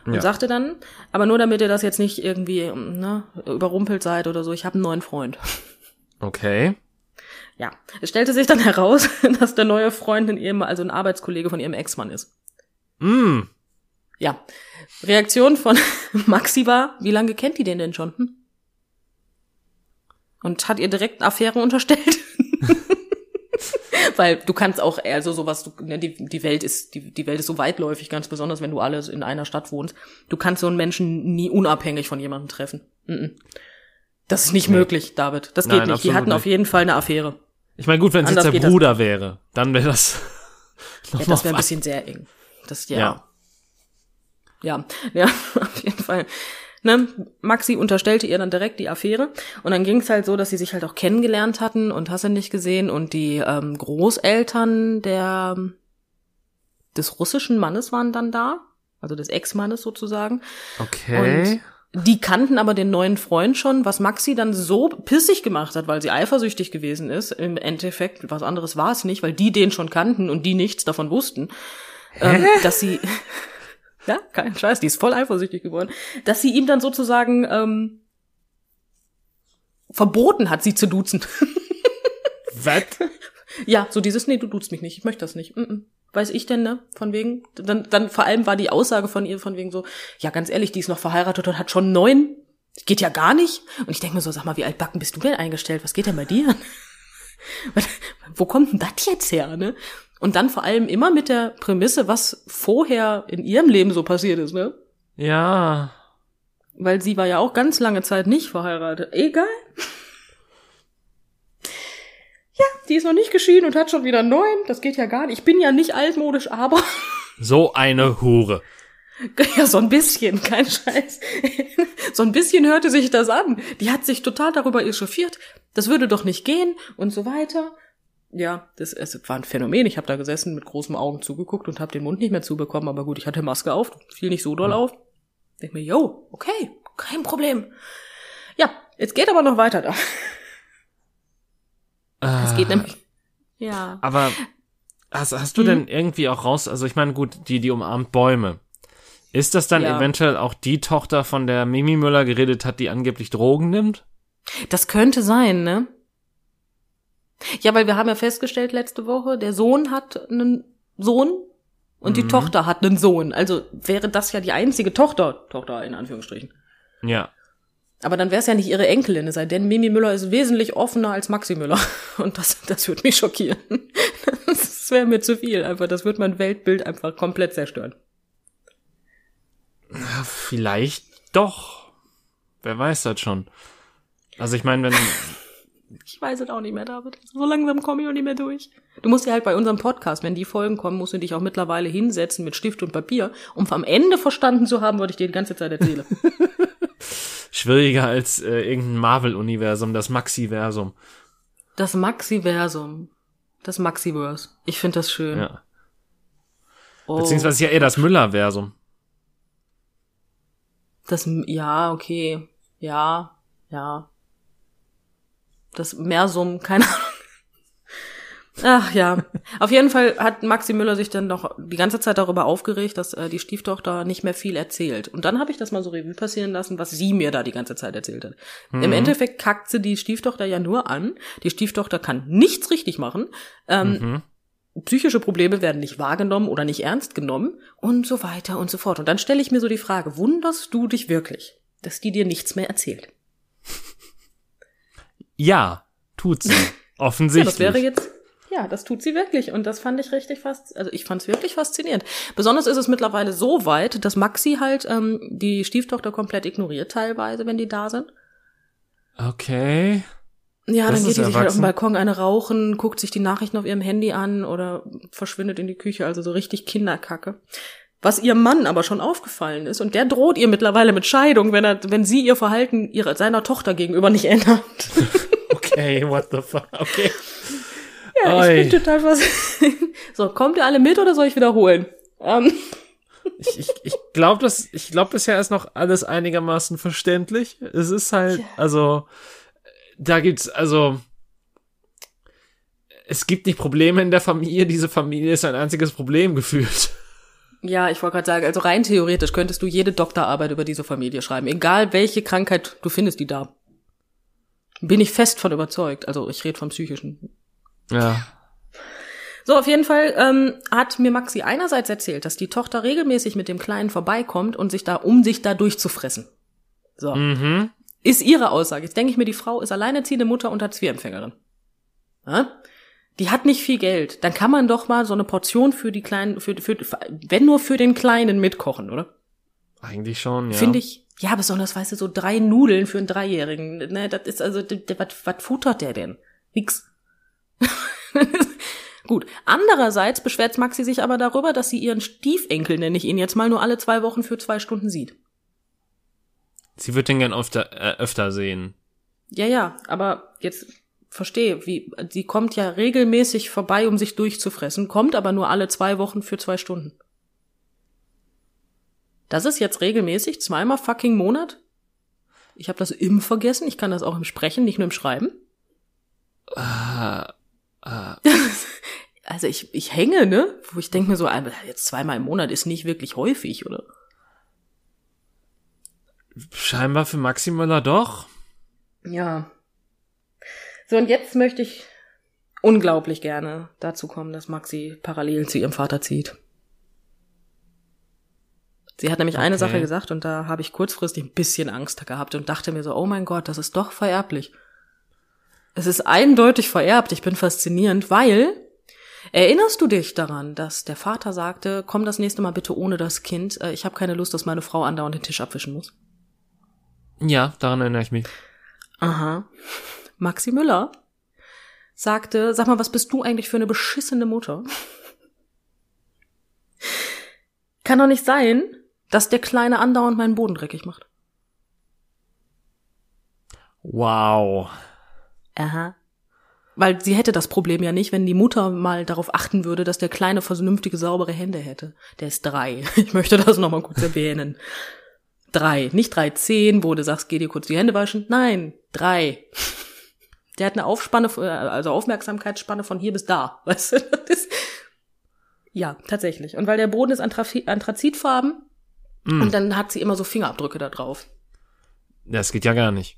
Und Ja. sagte dann, aber nur damit ihr das jetzt nicht irgendwie ähm, ne, überrumpelt seid oder so, ich habe einen neuen Freund. Okay. Ja, es stellte sich dann *laughs* heraus, dass der neue Freund in ihrem, also ein Arbeitskollege von ihrem Ex-Mann ist. Mm. Ja. Reaktion von *laughs* Maxi war, wie lange kennt die den denn schon? Hm? Und hat ihr direkt Affäre unterstellt? *laughs* *laughs* Weil du kannst auch, also sowas, du, ne, die, die Welt ist, die, die Welt ist so weitläufig, ganz besonders, wenn du alle in einer Stadt wohnst. Du kannst so einen Menschen nie unabhängig von jemandem treffen. Mhm. Das ist nicht Nee. möglich, David. Das geht Nein, nicht. Die hatten auf nicht. jeden Fall eine Affäre. Ich meine, gut, wenn es jetzt der geht das Bruder wäre, dann wäre das *laughs* noch Ja, das wäre ein bisschen sehr eng. Das, ja. Ja. Ja, *laughs* ja, auf jeden Fall. Ne, Maxi unterstellte ihr dann direkt die Affäre und dann ging es halt so, dass sie sich halt auch kennengelernt hatten und hast du nicht gesehen und die ähm, Großeltern der des russischen Mannes waren dann da, also des Ex-Mannes sozusagen. Okay. Die kannten aber den neuen Freund schon, was Maxi dann so pissig gemacht hat, weil sie eifersüchtig gewesen ist. Im Endeffekt, was anderes war es nicht, weil die den schon kannten und die nichts davon wussten, ähm, dass sie, *laughs* ja, kein Scheiß, die ist voll eifersüchtig geworden, dass sie ihm dann sozusagen ähm, verboten hat, sie zu duzen. *laughs* Was? ja, so dieses, nee, du duzt mich nicht, ich möchte das nicht. Mm -mm. Weiß ich denn, ne? Von wegen. Dann, dann vor allem war die Aussage von ihr von wegen so, ja, ganz ehrlich, die ist noch verheiratet und hat schon neun. Geht ja gar nicht. Und ich denke mir so, sag mal, wie altbacken bist du denn eingestellt? Was geht denn bei dir? *laughs* Wo kommt denn das jetzt her, ne? Und dann vor allem immer mit der Prämisse, was vorher in ihrem Leben so passiert ist, ne? Ja. Weil sie war ja auch ganz lange Zeit nicht verheiratet. Egal. Ja, die ist noch nicht geschieden und hat schon wieder neun. Das geht ja gar nicht. Ich bin ja nicht altmodisch, aber *laughs* So eine Hure. ja, so ein bisschen, kein Scheiß. so ein bisschen hörte sich das an. Die hat sich total darüber echauffiert. Das würde doch nicht gehen und so weiter. Ja, das es war ein Phänomen. Ich habe da gesessen mit großen Augen zugeguckt und habe den Mund nicht mehr zubekommen. Aber gut, ich hatte Maske auf, fiel nicht so doll auf. Denk mir, yo, okay, kein Problem. Ja, jetzt geht aber noch weiter da. Es geht nämlich. Ja. Aber hast, hast du Mhm. denn irgendwie auch raus, also ich meine, gut, die, die umarmt Bäume. Ist das dann Ja. eventuell auch die Tochter, von der Mimi Müller geredet hat, die angeblich Drogen nimmt? Das könnte sein, ne? Ja, weil wir haben ja festgestellt letzte Woche, der Sohn hat einen Sohn und die Mhm. Tochter hat einen Sohn. Also wäre das ja die einzige Tochter, Tochter in Anführungsstrichen. Ja. Aber dann wäre es ja nicht ihre Enkelin, es sei denn, Mimi Müller ist wesentlich offener als Maxi Müller. *laughs* Und das, das würde mich schockieren. *laughs* Das wäre mir zu viel. Einfach, das würde mein Weltbild einfach komplett zerstören. Ja, Vielleicht doch. Wer weiß das schon. Also ich meine, wenn, Ich weiß es auch nicht mehr, David. So langsam komme ich auch nicht mehr durch. Du musst ja halt bei unserem Podcast, wenn die Folgen kommen, musst du dich auch mittlerweile hinsetzen mit Stift und Papier, um am Ende verstanden zu haben, was ich dir die ganze Zeit erzähle. *laughs* schwieriger als äh, irgendein Marvel-Universum, das Maxiversum. Das Maxiversum. Das Maxiverse. Ich finde das schön. Ja. Oh, Beziehungsweise ja eher das Müller-Versum. Das, ja, okay. Ja, ja. Das Mersum, keine Ahnung. Ach ja. Auf jeden Fall hat Maxi Müller sich dann noch die ganze Zeit darüber aufgeregt, dass äh, die Stieftochter nicht mehr viel erzählt. Und dann habe ich das mal so Revue passieren lassen, was sie mir da die ganze Zeit erzählt hat. Im Endeffekt kackt sie die Stieftochter ja nur an. Die Stieftochter kann nichts richtig machen. Ähm, Mhm. psychische Probleme werden nicht wahrgenommen oder nicht ernst genommen und so weiter und so fort. Und dann stelle ich mir so die Frage, wunderst du dich wirklich, dass die dir nichts mehr erzählt? Ja, tut sie. *laughs* Ja, Offensichtlich. das wäre jetzt, ja, das tut sie wirklich. Und das fand ich richtig fast, also ich fand es wirklich faszinierend. Besonders ist es mittlerweile so weit, dass Maxi halt ähm, die Stieftochter komplett ignoriert teilweise, wenn die da sind. Okay. Ja, Das dann geht die sich halt auf dem erwachsen. Balkon eine rauchen, guckt sich die Nachrichten auf ihrem Handy an oder verschwindet in die Küche, also so richtig Kinderkacke. Was ihrem Mann aber schon aufgefallen ist und der droht ihr mittlerweile mit Scheidung, wenn er, wenn sie ihr Verhalten ihrer, seiner Tochter gegenüber nicht ändert. *laughs* Okay, what the fuck? Okay. Ja, Oi. ich bin total fasziniert. *laughs* So, kommt ihr alle mit oder soll ich wiederholen? Ähm, Ich, ich, ich glaube, das, ich glaube, bisher ist noch alles einigermaßen verständlich. Es ist halt, Ja. also, da gibt's, also, es gibt nicht Probleme in der Familie. Diese Familie ist ein einziges Problem gefühlt. ja, ich wollte gerade sagen, also rein theoretisch könntest du jede Doktorarbeit über diese Familie schreiben, egal welche Krankheit du findest, die da. Bin ich fest von überzeugt. Also ich rede vom psychischen. Ja. So, auf jeden Fall ähm, hat mir Maxi einerseits erzählt, dass die Tochter regelmäßig mit dem Kleinen vorbeikommt und sich da, um sich da durchzufressen. So. Mhm. Ist ihre Aussage. Jetzt denke ich mir, die Frau ist alleinerziehende Mutter und Hartz-IV-Empfängerin. Ja? Die hat nicht viel Geld. Dann kann man doch mal so eine Portion für die Kleinen, für, für, wenn nur für den Kleinen mitkochen, oder? Eigentlich schon, ja. Finde ich. Ja, besonders, weißt du, so drei Nudeln für einen Dreijährigen. Ne, das ist also, was futtert der denn? Nix. *laughs* Gut. Andererseits beschwert Maxi sich aber darüber, dass sie ihren Stiefenkel, nenne ich ihn jetzt mal, nur alle zwei Wochen für zwei Stunden sieht. Sie wird den gern öfter, äh, öfter sehen. Ja, ja, aber jetzt verstehe, wie, sie kommt ja regelmäßig vorbei, um sich durchzufressen, kommt aber nur alle zwei Wochen für zwei Stunden. Das ist jetzt regelmäßig, zweimal fucking Monat? Ich habe das im vergessen, ich kann das auch im Sprechen, nicht nur im Schreiben. Äh, äh, *laughs* Also ich, ich hänge, ne? Wo ich denke mir so, jetzt zweimal im Monat ist nicht wirklich häufig, oder? scheinbar für Maxi Müller doch. Ja. So, und jetzt möchte ich unglaublich gerne dazu kommen, dass Maxi parallel zu ihrem Vater zieht. Sie hat nämlich eine Okay. Sache gesagt und da habe ich kurzfristig ein bisschen Angst gehabt und dachte mir so, oh mein Gott, das ist doch vererblich. Es ist eindeutig vererbt, ich bin faszinierend, weil erinnerst du dich daran, dass der Vater sagte, komm das nächste Mal bitte ohne das Kind, äh, ich habe keine Lust, dass meine Frau andauernd den Tisch abwischen muss. Ja, daran erinnere ich mich. Aha. Maxi Müller sagte, sag mal, was bist du eigentlich für eine beschissene Mutter? Kann doch nicht sein, dass der Kleine andauernd meinen Boden dreckig macht. Wow. Aha. Weil sie hätte das Problem ja nicht, wenn die Mutter mal darauf achten würde, dass der Kleine vernünftige, saubere Hände hätte. Der ist drei. *laughs* Ich möchte das nochmal kurz erwähnen. Drei. Nicht drei, zehn, wo du sagst, geh dir kurz die Hände waschen. Nein, drei. Der hat eine Aufspanne, äh, also Aufmerksamkeitsspanne von hier bis da. *laughs* Weißt du? Das ist, Ja, tatsächlich. Und weil der Boden ist anthrazitfarben Mm. und dann hat sie immer so Fingerabdrücke da drauf. Das geht ja gar nicht.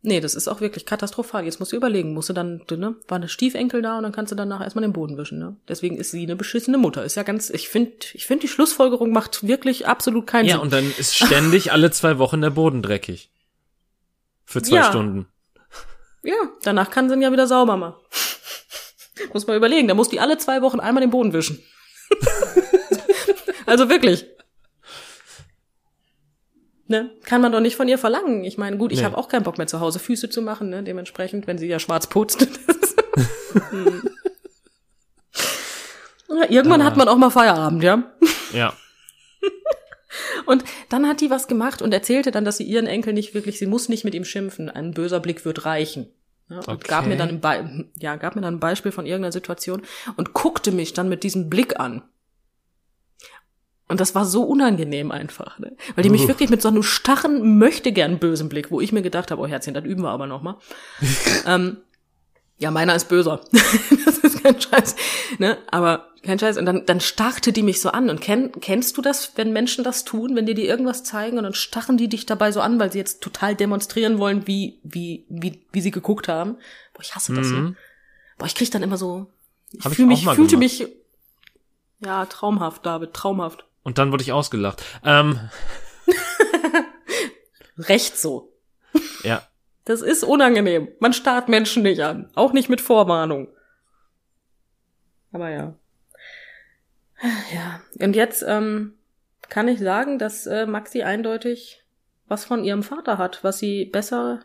Nee, das ist auch wirklich katastrophal. Jetzt musst du überlegen, musst du dann, ne, war eine Stiefenkel da und dann kannst du danach erstmal den Boden wischen, ne? Deswegen ist sie eine beschissene Mutter. Ist ja ganz, ich finde, ich finde die Schlussfolgerung macht wirklich absolut keinen Ja, Sinn. und dann ist ständig *laughs* alle zwei Wochen der Boden dreckig. Für zwei Ja. Stunden. Ja, danach kann sie ihn ja wieder sauber machen. *laughs* muss man überlegen, da muss die alle zwei Wochen einmal den Boden wischen. *laughs* also wirklich. Ne? Kann man doch nicht von ihr verlangen. Ich meine, gut, ich Nee. habe auch keinen Bock mehr zu Hause Füße zu machen, ne? Dementsprechend, wenn sie ja schwarz putzt. *laughs* *laughs* Hm. irgendwann Ah. hat man auch mal Feierabend, ja. Ja. *laughs* Und dann hat die was gemacht und erzählte dann, dass sie ihren Enkel nicht wirklich, sie muss nicht mit ihm schimpfen. Ein böser Blick wird reichen. Ja, und Okay. gab mir dann ein Be ja, gab mir dann ein Beispiel von irgendeiner Situation und guckte mich dann mit diesem Blick an. Und das war so unangenehm einfach, ne? Weil die mich Uh. wirklich mit so einem starren, möchte gern bösen Blick, wo ich mir gedacht habe, oh Herzchen, das üben wir aber noch mal. *laughs* ähm, ja, meiner ist böser. *laughs* das ist kein Scheiß. Ne? Aber kein Scheiß. Und dann, dann starrte die mich so an. Und kenn, kennst du das, wenn Menschen das tun, wenn die dir irgendwas zeigen und dann starren die dich dabei so an, weil sie jetzt total demonstrieren wollen, wie, wie, wie, wie sie geguckt haben? Boah, ich hasse das. Mhm. Boah, ich krieg dann immer so. Ich, ich fühl auch mich, fühlte gemacht. mich. Ja, traumhaft, David, traumhaft. Und dann wurde ich ausgelacht. Ähm, *laughs* Recht so. ja. Das ist unangenehm. Man starrt Menschen nicht an. Auch nicht mit Vorwarnung. Aber ja. Ja. Und jetzt ähm, kann ich sagen, dass äh, Maxi eindeutig was von ihrem Vater hat, was sie besser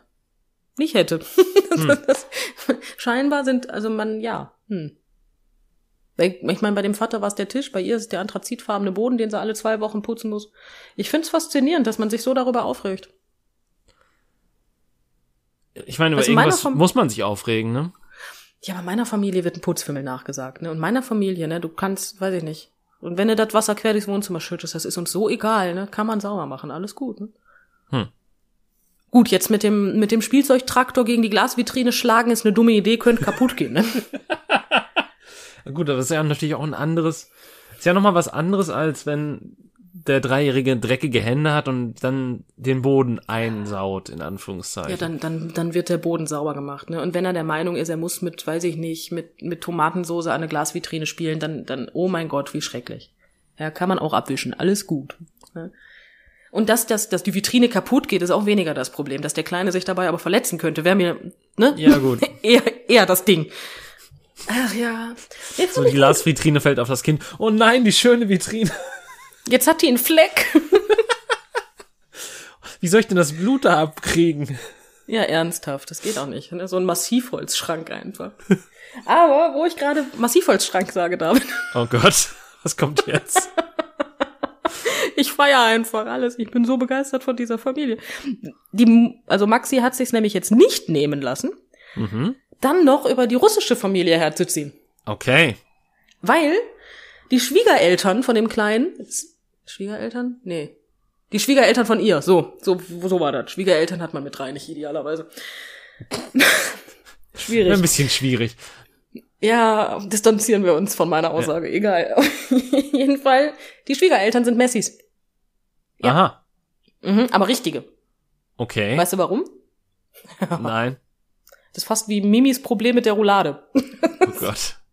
nicht hätte. *laughs* Hm. das, scheinbar sind, also man, ja. Hm. Ich meine, bei dem Vater war es der Tisch, bei ihr ist es der anthrazitfarbene Boden, den sie alle zwei Wochen putzen muss. Ich find's faszinierend, dass man sich so darüber aufregt. Ich meine, über Also irgendwas Fam- muss man sich aufregen, ne? Ja, aber meiner Familie wird ein Putzfimmel nachgesagt, ne? Und meiner Familie, ne, du kannst, weiß ich nicht. Und wenn du das Wasser quer durchs Wohnzimmer schüttest, das ist uns so egal, ne? Kann man sauber machen, alles gut, ne? Hm. Gut, jetzt mit dem, mit dem Spielzeugtraktor gegen die Glasvitrine schlagen ist eine dumme Idee, könnte kaputt gehen, ne? *laughs* Gut, aber das ist ja natürlich auch ein anderes, ist ja nochmal was anderes, als wenn der Dreijährige dreckige Hände hat und dann den Boden einsaut, in Anführungszeichen. Ja, dann, dann, dann wird der Boden sauber gemacht, ne? Und wenn er der Meinung ist, er muss mit, weiß ich nicht, mit, mit Tomatensoße an eine Glasvitrine spielen, dann, dann, oh mein Gott, wie schrecklich. Ja, kann man auch abwischen, alles gut. Ne? Und dass, dass, dass die Vitrine kaputt geht, ist auch weniger das Problem. Dass der Kleine sich dabei aber verletzen könnte, wäre mir, ne? Ja, gut. *laughs* eher, eher das Ding. Ach ja. Jetzt, So die Glasvitrine fällt auf das Kind. Oh nein, die schöne Vitrine. jetzt hat die einen Fleck. *laughs* Wie soll ich denn das Blut da abkriegen? Ja, ernsthaft, das geht auch nicht. Ne? So ein Massivholzschrank einfach. Aber wo ich gerade Massivholzschrank sage, David, Oh Gott, was kommt jetzt? *laughs* ich feier einfach alles. Ich bin so begeistert von dieser Familie. Die, also Maxi hat sich's nämlich jetzt nicht nehmen lassen, Mhm. Dann noch über die russische Familie herzuziehen. Okay. Weil die Schwiegereltern von dem Kleinen, Schwiegereltern? Nee. Die Schwiegereltern von ihr, so, so, so war das. Schwiegereltern hat man mit rein, nicht idealerweise. *laughs* Schwierig. Ein bisschen schwierig. Ja, distanzieren wir uns von meiner Aussage, egal. *laughs* Auf jeden Fall, die Schwiegereltern sind Messis. Ja. Aha. Mhm, aber richtige. Okay. Weißt du warum? Nein. Das ist fast wie Mimis Problem mit der Roulade. Oh Gott. *laughs*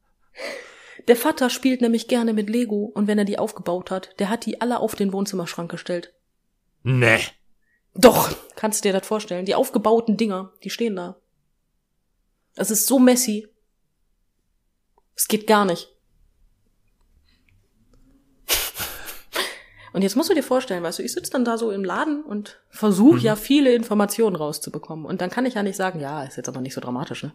Der Vater spielt nämlich gerne mit Lego und wenn er die aufgebaut hat, der hat die alle auf den Wohnzimmerschrank gestellt. Nee. Doch, kannst du dir das vorstellen? Die aufgebauten Dinger, die stehen da. Es ist so messy. Es geht gar nicht. Und jetzt musst du dir vorstellen, weißt du, ich sitze dann da so im Laden und versuche ja viele Informationen rauszubekommen. Und dann kann ich ja nicht sagen, ja, ist jetzt aber nicht so dramatisch, ne?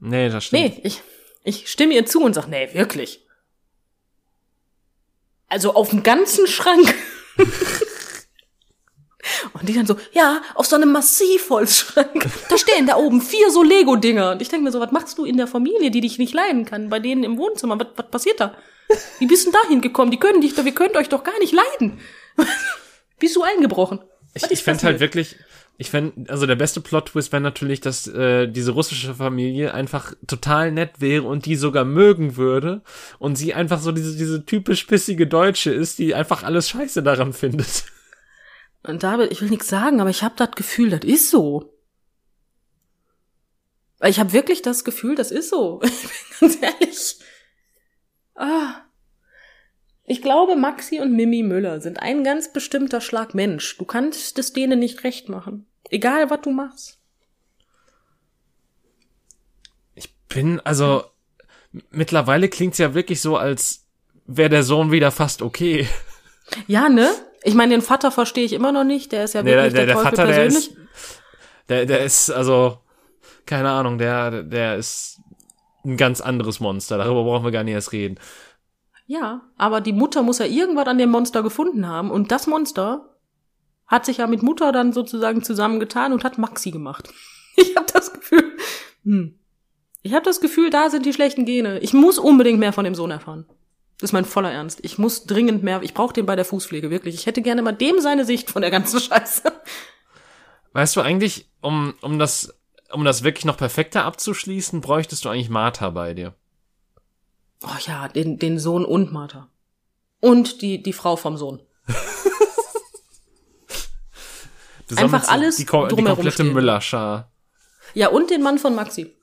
Nee, das stimmt. Nee, ich, ich stimme ihr zu und sag, nee, wirklich. Also auf dem ganzen Schrank. *laughs* und die dann so, ja, auf so einem Massivholzschrank. *laughs* Da stehen da oben vier so Lego-Dinger. Und ich denke mir so, was machst du in der Familie, die dich nicht leiden kann, bei denen im Wohnzimmer? Was, was passiert da? Wie bist du denn da hingekommen? Die können dich, doch- wir könnt euch doch gar nicht leiden. *laughs* bist du eingebrochen? Ich, Was ich fände halt wirklich Ich fände, also der beste Plot-Twist wäre natürlich, dass äh, diese russische Familie einfach total nett wäre und die sogar mögen würde und sie einfach so diese, diese typisch bissige Deutsche ist, die einfach alles scheiße daran findet. *laughs* Und David, ich will nichts sagen, aber ich habe das Gefühl, das ist so. Ich habe wirklich das Gefühl, das ist so. *laughs* Ich bin ganz ehrlich. Ah. Ich glaube, Maxi und Mimi Müller sind ein ganz bestimmter Schlag Mensch. Du kannst es denen nicht recht machen. Egal, was du machst. Ich bin, also, mittlerweile klingt's ja wirklich so, als wäre der Sohn wieder fast okay. Ja, ne? Ich meine, den Vater verstehe ich immer noch nicht. Der ist ja wirklich der, der, der, der Vater, persönlich. Der ist, der, der ist, also, keine Ahnung, der, der ist ein ganz anderes Monster. Darüber brauchen wir gar nicht erst reden. Ja, aber die Mutter muss ja irgendwas an dem Monster gefunden haben und das Monster hat sich ja mit Mutter dann sozusagen zusammengetan und hat Maxi gemacht. *laughs* Ich habe das Gefühl, hm. ich habe das Gefühl, da sind die schlechten Gene. Ich muss unbedingt mehr von dem Sohn erfahren. Das ist mein voller Ernst. Ich muss dringend mehr, ich brauche den bei der Fußpflege, wirklich. Ich hätte gerne mal dem seine Sicht von der ganzen *laughs* Scheiße. Weißt du eigentlich, um, um das, um das wirklich noch perfekter abzuschließen, bräuchtest du eigentlich Martha bei dir. Oh ja, den, den Sohn und Martha. Und die, die Frau vom Sohn. *laughs* einfach alles die, die komplette Müllerschar. Ja, und den Mann von Maxi.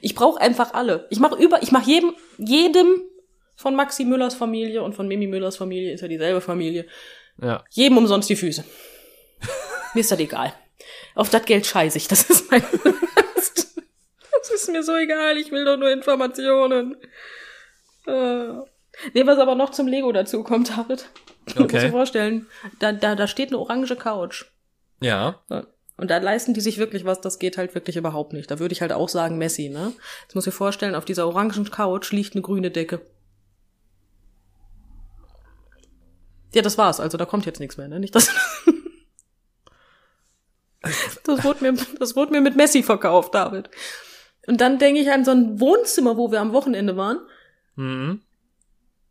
Ich brauche einfach alle. Ich mache über, ich mache jedem, jedem von Maxi Müllers Familie und von Mimi Müllers Familie ist ja dieselbe Familie. Ja. Jedem umsonst die Füße. *laughs* mir ist das egal. Auf das Geld scheiße ich. Das ist mein *laughs* Ernst. Das ist mir so egal. Ich will doch nur Informationen. Äh. Nee, was aber noch zum Lego dazu kommt, David. *laughs* Okay. Muss dir vorstellen, da, da, da steht eine orange Couch. Ja. Und da leisten die sich wirklich was, das geht halt wirklich überhaupt nicht. Da würde ich halt auch sagen Messi, ne? Jetzt muss ich vorstellen, auf dieser orangen Couch liegt eine grüne Decke. Ja, das war's. Also da kommt jetzt nichts mehr, ne? Nicht das. *laughs* das wurde mir, das wurde mir mit Messi verkauft, David. Und dann denke ich an so ein Wohnzimmer, wo wir am Wochenende waren. Mhm.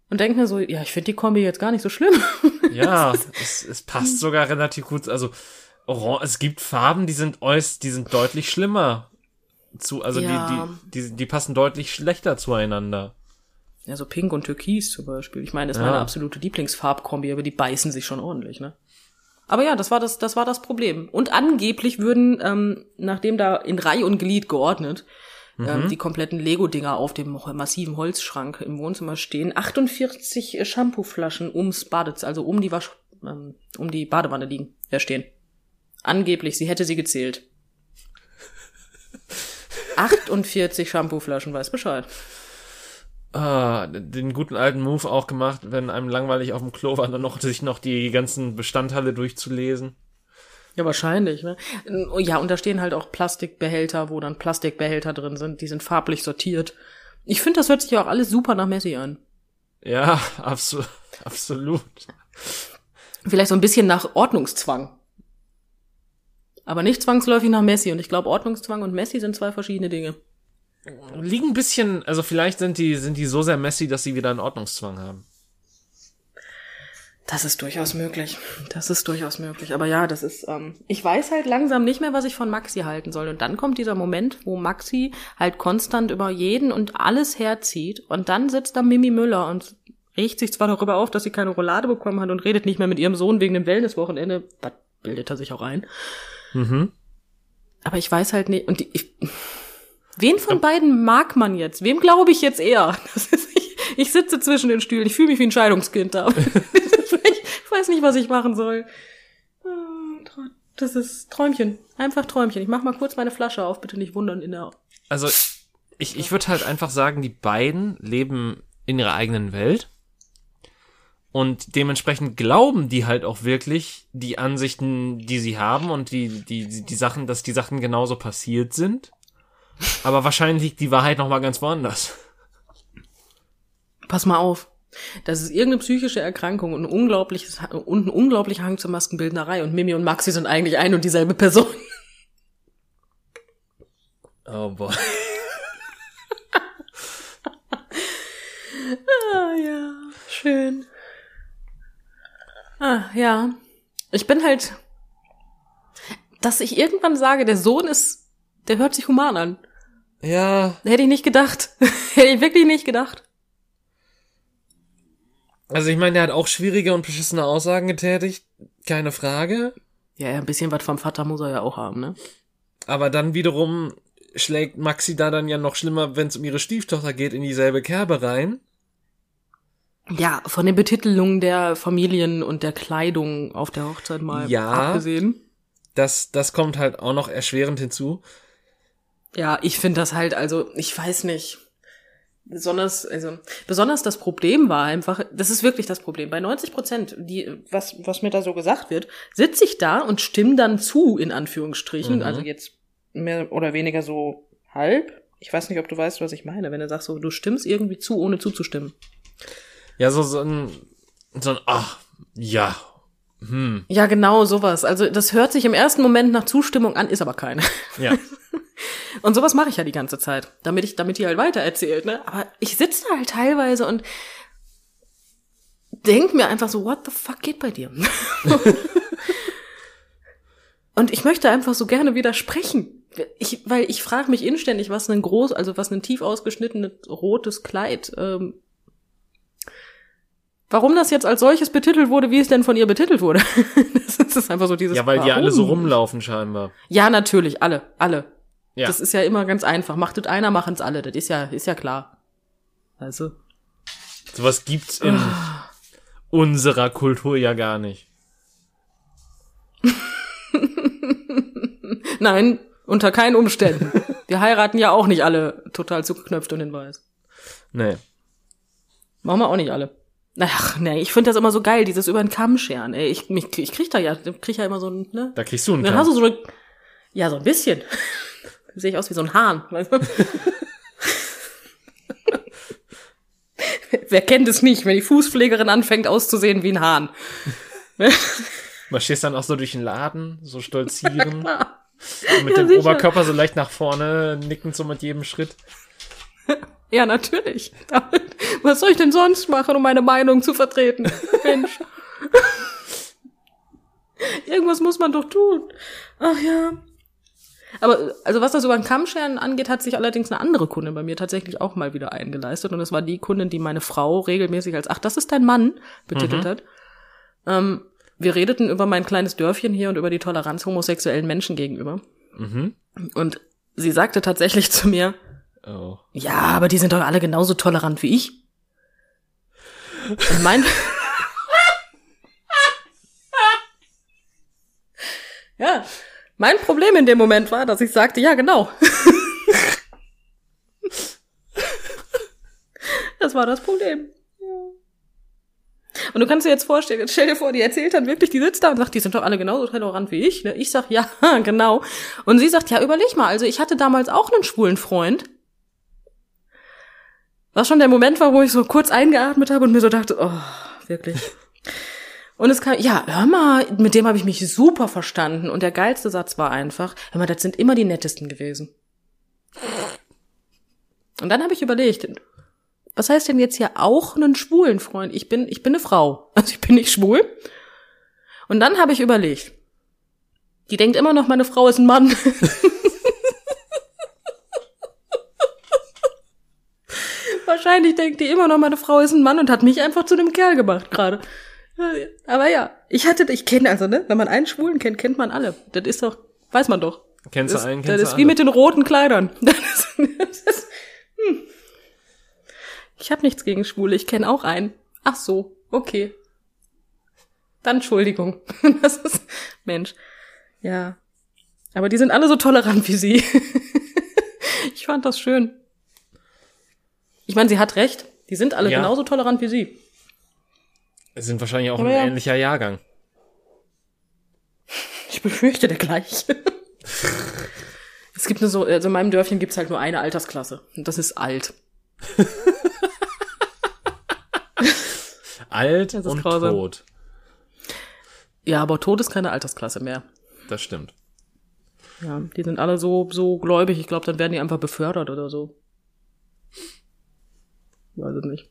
Und denke mir so, ja, ich finde die Kombi jetzt gar nicht so schlimm. *laughs* Ja, es, es passt sogar relativ gut. Also, Orange, es gibt Farben, die sind äußerst, die sind deutlich schlimmer zu, also ja. die, die, die, die passen deutlich schlechter zueinander. Ja, so Pink und Türkis zum Beispiel. Ich meine, das ist ja. meine absolute Lieblingsfarbkombi, aber die beißen sich schon ordentlich, ne? Aber ja, das war das, das war das Problem. Und angeblich würden, ähm, nachdem da in Reihe und Glied geordnet, ähm, mhm. ähm, die kompletten Lego-Dinger auf dem massiven Holzschrank im Wohnzimmer stehen, 48 Shampooflaschen ums Badezimmer, also um die Wasch, ähm, um die Badewanne liegen, ja stehen. Angeblich, sie hätte sie gezählt. *laughs* 48 Shampooflaschen, weiß Bescheid. Ah, den guten alten Move auch gemacht, wenn einem langweilig auf dem Klo war, dann noch sich noch die ganzen Bestandteile durchzulesen. Ja, wahrscheinlich, ne? Ja, und da stehen halt auch Plastikbehälter, wo dann Plastikbehälter drin sind, die sind farblich sortiert. Ich finde, das hört sich ja auch alles super nach Messi an. Ja, *laughs* absolut. absolut. Vielleicht so ein bisschen nach Ordnungszwang. Aber nicht zwangsläufig nach Messi. Und ich glaube, Ordnungszwang und Messi sind zwei verschiedene Dinge liegen ein bisschen, also vielleicht sind die, sind die so sehr messy, dass sie wieder einen Ordnungszwang haben. Das ist durchaus möglich. Das ist durchaus möglich. Aber ja, das ist, ähm, ich weiß halt langsam nicht mehr, was ich von Maxi halten soll. Und dann kommt dieser Moment, wo Maxi halt konstant über jeden und alles herzieht. Und dann sitzt da Mimi Müller und regt sich zwar darüber auf, dass sie keine Roulade bekommen hat und redet nicht mehr mit ihrem Sohn wegen dem Wellnesswochenende. Das bildet er sich auch ein. Mhm. Aber ich weiß halt nicht, und die, ich, Wen von beiden mag man jetzt? Wem glaube ich jetzt eher? *laughs* Ist, ich, ich, sitze zwischen den Stühlen. Ich fühle mich wie ein Scheidungskind da. *laughs* ich weiß nicht, was ich machen soll. Ah, das ist Träumchen. Einfach Träumchen. Ich mach mal kurz meine Flasche auf. Bitte nicht wundern in der. Also, ich, ich würde halt einfach sagen, die beiden leben in ihrer eigenen Welt. Und dementsprechend glauben die halt auch wirklich die Ansichten, die sie haben und die, die, die Sachen, dass die Sachen genauso passiert sind. Aber wahrscheinlich liegt die Wahrheit noch mal ganz woanders. Pass mal auf. Das ist irgendeine psychische Erkrankung und ein unglaubliches und ein unglaublicher Hang zur Maskenbildnerei und Mimi und Maxi sind eigentlich ein und dieselbe Person. Oh boy. ah ja, schön. Ah ja. Ich bin halt dass ich irgendwann sage, der Sohn ist, der hört sich human an. Ja, Hätte ich nicht gedacht. *laughs* Hätte ich wirklich nicht gedacht. also ich meine, der hat auch schwierige und beschissene Aussagen getätigt, keine Frage. Ja, ein bisschen was vom Vater muss er ja auch haben, ne? Aber dann wiederum schlägt Maxi da dann ja noch schlimmer, wenn es um ihre Stieftochter geht, in dieselbe Kerbe rein. Ja, von den Betitelungen der Familien und der Kleidung auf der Hochzeit mal Ja. abgesehen. Das, das kommt halt auch noch erschwerend hinzu. Ja, ich finde das halt, also, ich weiß nicht. Besonders, also, besonders das Problem war einfach, das ist wirklich das Problem. Bei 90 Prozent, die, was, was mir da so gesagt wird, sitze ich da und stimme dann zu, in Anführungsstrichen. Mhm. Also jetzt mehr oder weniger so halb. Ich weiß nicht, ob du weißt, was ich meine, wenn du sagst so, du stimmst irgendwie zu, ohne zuzustimmen. Ja, so, so ein, so ein, ach, ja, hm, Ja, genau, sowas. Also, das hört sich im ersten Moment nach Zustimmung an, ist aber keine. ja. *laughs* *laughs* Und sowas mache ich ja die ganze Zeit, damit ich, damit die halt weiter erzählt, ne? Aber ich sitze da halt teilweise und denk mir einfach so, what the fuck geht bei dir? *laughs* und ich möchte einfach so gerne widersprechen. Ich, weil ich frage mich inständig, was ein groß, also was ein tief ausgeschnittenes rotes Kleid, ähm, warum das jetzt als solches betitelt wurde, wie es denn von ihr betitelt wurde. *laughs* das ist einfach so dieses. Ja, weil die alle so warum? rumlaufen scheinbar. Ja, natürlich, alle, alle. Ja. Das ist ja immer ganz einfach. Macht es einer, machen's alle. Das ist ja, ist ja klar. Also. Sowas gibt's in unserer Kultur ja gar nicht. *laughs* Nein, unter keinen Umständen. Wir heiraten ja auch nicht alle total zugeknöpft und in weiß. Nee. Machen wir auch nicht alle. Ach, nee, ich finde das immer so geil, dieses über den Kamm scheren. Ey, ich, mich, ich krieg da ja, krieg ja immer so ein, ne? Da kriegst du einen Dann hast du so eine, ja, so ein bisschen. Sehe ich aus wie so ein Hahn. Wer kennt es nicht, wenn die Fußpflegerin anfängt auszusehen wie ein Hahn? Marschierst dann auch so durch den Laden, so stolzieren. *laughs* und mit Ja, dem sicher. Oberkörper so leicht nach vorne, nickend so mit jedem Schritt. Ja, natürlich. *laughs* Was soll ich denn sonst machen, um meine Meinung zu vertreten? Mensch. *laughs* Irgendwas muss man doch tun. Ach ja. Aber also was das über den Kammscheren angeht, hat sich allerdings eine andere Kundin bei mir tatsächlich auch mal wieder eingeleistet. Und das war die Kundin, die meine Frau regelmäßig als, ach, das ist dein Mann, betitelt hat. Ähm, wir redeten über mein kleines Dörfchen hier und über die Toleranz homosexuellen Menschen gegenüber. Mhm. Und sie sagte tatsächlich *laughs* zu mir, Oh. ja, aber die sind doch alle genauso tolerant wie ich. Und mein. *laughs* ja, mein Problem in dem Moment war, dass ich sagte, ja, genau. das war das Problem. Und du kannst dir jetzt vorstellen, stell dir vor, die erzählt dann wirklich, die sitzt da und sagt, die sind doch alle genauso tolerant wie ich. Ne? Ich sag, ja, *laughs* genau. Und sie sagt, ja, überleg mal, also ich hatte damals auch einen schwulen Freund. Was schon der Moment war, wo ich so kurz eingeatmet habe und mir so dachte, oh, wirklich. Und es kam, ja, hör mal, mit dem habe ich mich super verstanden. Und der geilste Satz war einfach, hör mal, das sind immer die nettesten gewesen. Und dann habe ich überlegt, was heißt denn jetzt hier auch einen schwulen Freund? Ich bin, ich bin eine Frau. *laughs* Also ich bin nicht schwul. Und dann habe ich überlegt, die denkt immer noch, meine Frau ist ein Mann. *laughs* Wahrscheinlich denkt die immer noch, meine Frau ist ein Mann und hat mich einfach zu einem Kerl gemacht gerade. Aber ja, ich hatte, ich kenne also, ne, wenn man einen Schwulen kennt, kennt man alle. Das ist doch, weiß man doch. Kennst du Das, einen, das kennst ist du wie alle. mit den roten Kleidern. *laughs* Das ist, das ist, hm. Ich habe nichts gegen Schwule, ich kenne auch einen. Ach so, okay. Dann Entschuldigung. *laughs* Das ist Mensch. Ja. Aber die sind alle so tolerant wie sie. *laughs* Ich fand das schön. Ich meine, sie hat recht. Die sind alle Ja. genauso tolerant wie sie. Es sind wahrscheinlich auch Aber ein ja. ähnlicher Jahrgang. Ich befürchte der gleiche. es gibt nur so, also in meinem Dörfchen gibt's halt nur eine Altersklasse. Und das ist alt. *laughs* Alt und grausam. tot. Ja, aber Tod ist keine Altersklasse mehr. Das stimmt. Ja, die sind alle so, so gläubig. Ich glaube, dann werden die einfach befördert oder so. Weiß es nicht.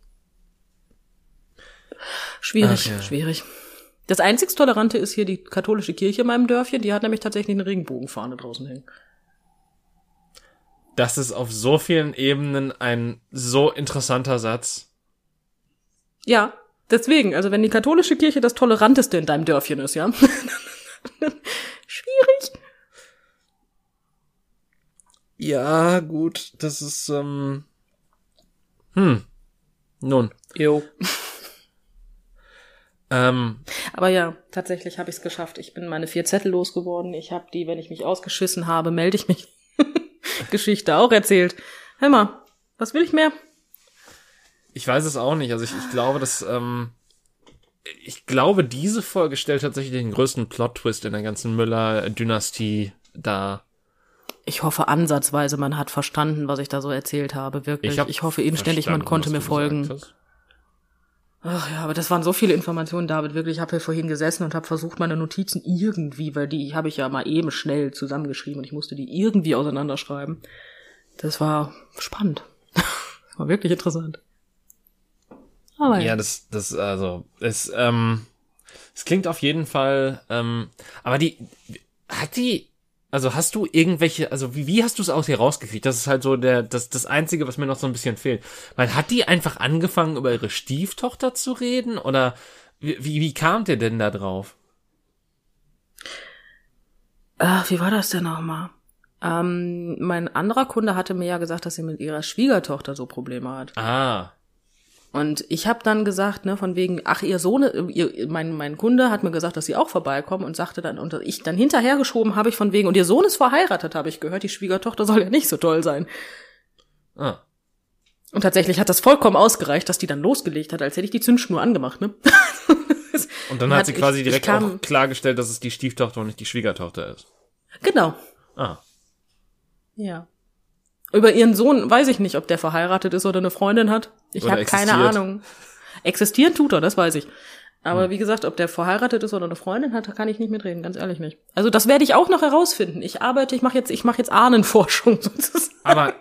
Schwierig, Ach ja. schwierig. Das einzig Tolerante ist hier die katholische Kirche in meinem Dörfchen. Die hat nämlich tatsächlich eine Regenbogenfahne draußen hängen. Das ist auf so vielen Ebenen ein so interessanter Satz. Ja, deswegen. Also wenn die katholische Kirche das Toleranteste in deinem Dörfchen ist, ja. *laughs* Schwierig. Ja, gut, das ist, ähm, hm, nun, Jo. Ähm, Aber ja, tatsächlich habe ich es geschafft. Ich bin meine vier Zettel losgeworden. Ich habe die, wenn ich mich ausgeschissen habe, melde ich mich. *laughs* Geschichte auch erzählt. Hör mal, was will ich mehr? ich weiß es auch nicht, also ich, ich glaube, dass, ähm, ich glaube, diese Folge stellt tatsächlich den größten Plot-Twist in der ganzen Müller-Dynastie dar. Ich hoffe ansatzweise, man hat verstanden, was ich da so erzählt habe. Wirklich. Ich, ich hoffe inständig, man konnte mir folgen. hast. Ach ja, aber das waren so viele Informationen, David. Wirklich, ich habe hier vorhin gesessen und habe versucht, meine Notizen irgendwie, weil die habe ich ja mal eben schnell zusammengeschrieben und ich musste die irgendwie auseinanderschreiben. Das war spannend. *laughs* war wirklich interessant. Aber Ja, das, das, also, es, ähm, es klingt auf jeden Fall, ähm, aber die, hat die, also hast du irgendwelche, also wie, wie hast du es aus hier rausgekriegt? Das ist halt so der, das, das Einzige, was mir noch so ein bisschen fehlt. Weil hat die einfach angefangen, über ihre Stieftochter zu reden? Oder wie, wie, wie kamt ihr denn da drauf? Ach, wie war das denn nochmal? Ähm, mein anderer Kunde hatte mir ja gesagt, dass sie mit ihrer Schwiegertochter so Probleme hat. Ah, Und ich habe dann gesagt, ne, von wegen, ach, ihr Sohn, ihr, mein, mein Kunde hat mir gesagt, dass sie auch vorbeikommen und sagte dann, und ich dann hinterhergeschoben habe ich von wegen, und ihr Sohn ist verheiratet, habe ich gehört, die Schwiegertochter soll ja nicht so toll sein. ah. Und tatsächlich hat das vollkommen ausgereicht, dass die dann losgelegt hat, als hätte ich die Zündschnur angemacht, ne? *laughs* Und dann hat, Hat- sie quasi ich- direkt ich kam- auch klargestellt, dass es die Stieftochter und nicht die Schwiegertochter ist. genau. Ah. Ja. Über ihren Sohn weiß ich nicht, ob der verheiratet ist oder eine Freundin hat. Ich habe keine. Ahnung. Existieren tut er, das weiß ich. Aber wie gesagt, ob der verheiratet ist oder eine Freundin hat, da kann ich nicht mitreden, ganz ehrlich nicht. Also das werde ich auch noch herausfinden. Ich arbeite, ich mache jetzt, ich mache jetzt Ahnenforschung *laughs* sozusagen. Aber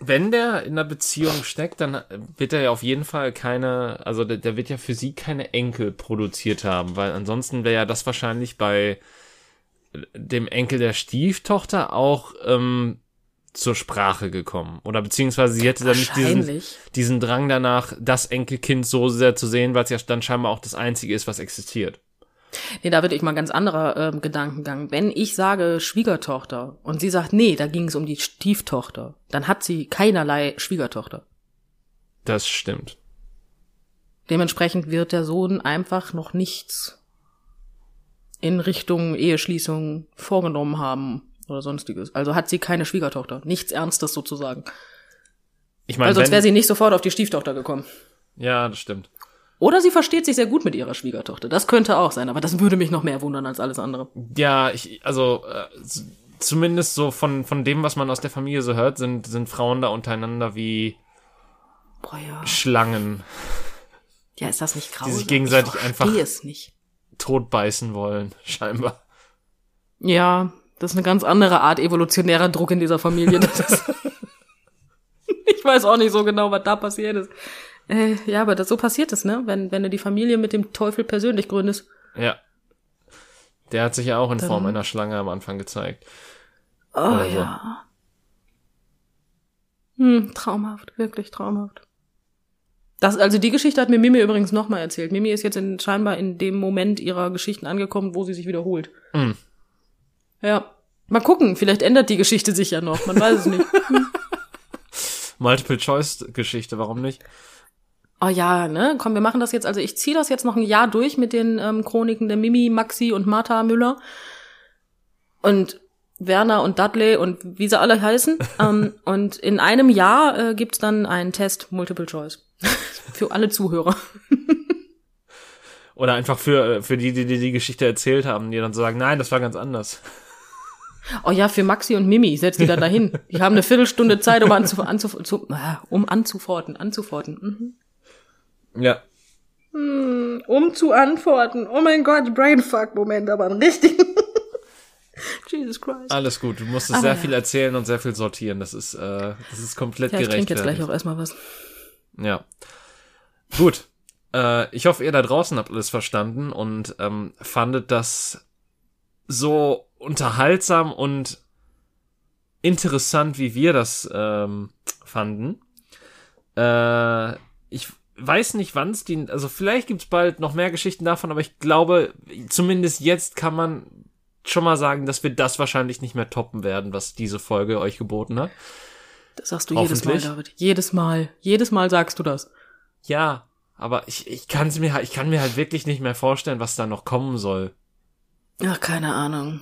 wenn der in einer Beziehung steckt, dann wird er ja auf jeden Fall keine, also der, der wird ja für sie keine Enkel produziert haben, weil ansonsten wäre ja das wahrscheinlich bei dem Enkel der Stieftochter auch ähm, zur Sprache gekommen. Oder beziehungsweise sie hätte dann nicht diesen, diesen Drang danach, das Enkelkind so sehr zu sehen, weil es ja dann scheinbar auch das Einzige ist, was existiert. Nee, da würde ich mal ganz anderer ähm, Gedankengang. Wenn ich sage Schwiegertochter und sie sagt, nee, da ging es um die Stieftochter, dann hat sie keinerlei Schwiegertochter. Das stimmt. Dementsprechend wird der Sohn einfach noch nichts in Richtung Eheschließung vorgenommen haben oder sonstiges. Also hat sie keine Schwiegertochter. Nichts Ernstes sozusagen. Ich Weil meine, sonst wäre sie nicht sofort auf die Stieftochter gekommen. ja, das stimmt. Oder sie versteht sich sehr gut mit ihrer Schwiegertochter. Das könnte auch sein, aber das würde mich noch mehr wundern als alles andere. Ja, ich, also äh, zumindest so von, von dem, was man aus der Familie so hört, sind, sind Frauen da untereinander wie Boah, ja. Schlangen Ja, ist das nicht grausam? sich gegenseitig ich einfach- es nicht. totbeißen wollen, scheinbar. Ja, das ist eine ganz andere Art evolutionärer Druck in dieser Familie. Das ist *laughs* ich weiß auch nicht so genau, was da passiert ist. Äh, ja, aber das, so passiert es, ne? Wenn, wenn du die Familie mit dem Teufel persönlich gründest. Ja. Der hat sich ja auch in Form Dann- einer Schlange am Anfang gezeigt. Oh Oder so. ja. Hm, traumhaft, wirklich traumhaft. Das, also die Geschichte hat mir Mimi übrigens nochmal erzählt. Mimi ist jetzt in, scheinbar in dem Moment ihrer Geschichten angekommen, wo sie sich wiederholt. Hm. Ja. Mal gucken, vielleicht ändert die Geschichte sich ja noch, man weiß es nicht. *laughs* Multiple-Choice-Geschichte, warum nicht? Oh ja, ne? Komm, wir machen das jetzt. Also ich ziehe das jetzt noch ein Jahr durch mit den ähm, Chroniken der Mimi, Maxi und Martha Müller. Und Werner und Dudley und wie sie alle heißen. *laughs* ähm, und in einem Jahr äh, gibt's dann einen Test Multiple Choice. *laughs* Für alle Zuhörer. Oder einfach für, äh, für die, die, die die Geschichte erzählt haben, die dann so sagen, nein, das war ganz anders. Oh ja, für Maxi und Mimi, setz die da *laughs* dahin. Die haben eine Viertelstunde Zeit, um, anzu, anzu, zu, äh, um anzuforten, anzuforten. Mhm. Ja. Um zu antworten. Oh mein Gott, Brainfuck-Moment, aber ein richtigen. *laughs* Jesus Christ. Alles gut. Du musstest Aber sehr ja. viel erzählen und sehr viel sortieren. Das ist, äh, das ist komplett Ja, ich trinke jetzt gleich auch erstmal was. Ja. Gut. Äh, ich hoffe, ihr da draußen habt alles verstanden und ähm, fandet das so unterhaltsam und interessant, wie wir das ähm, fanden. Äh, ich weiß nicht, wann es die, also vielleicht gibt's bald noch mehr Geschichten davon, aber ich glaube, zumindest jetzt kann man schon mal sagen, dass wir das wahrscheinlich nicht mehr toppen werden, was diese Folge euch geboten hat. Das sagst du jedes Mal, David. Jedes Mal. Jedes Mal sagst du das. Ja, aber ich, ich kann mir ich kann mir halt wirklich nicht mehr vorstellen, was da noch kommen soll. Ach, keine Ahnung.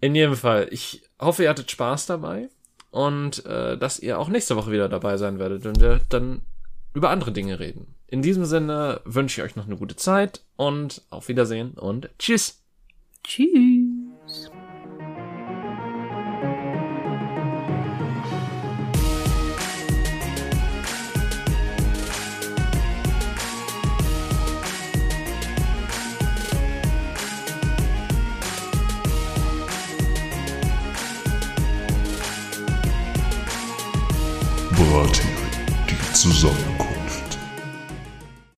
In jedem Fall, ich hoffe, ihr hattet Spaß dabei und äh, dass ihr auch nächste Woche wieder dabei sein werdet, wenn wir dann über andere Dinge reden. In diesem Sinne wünsche ich euch noch eine gute Zeit und auf Wiedersehen und tschüss. Tschüss. Bratin, die Zusammenkunft.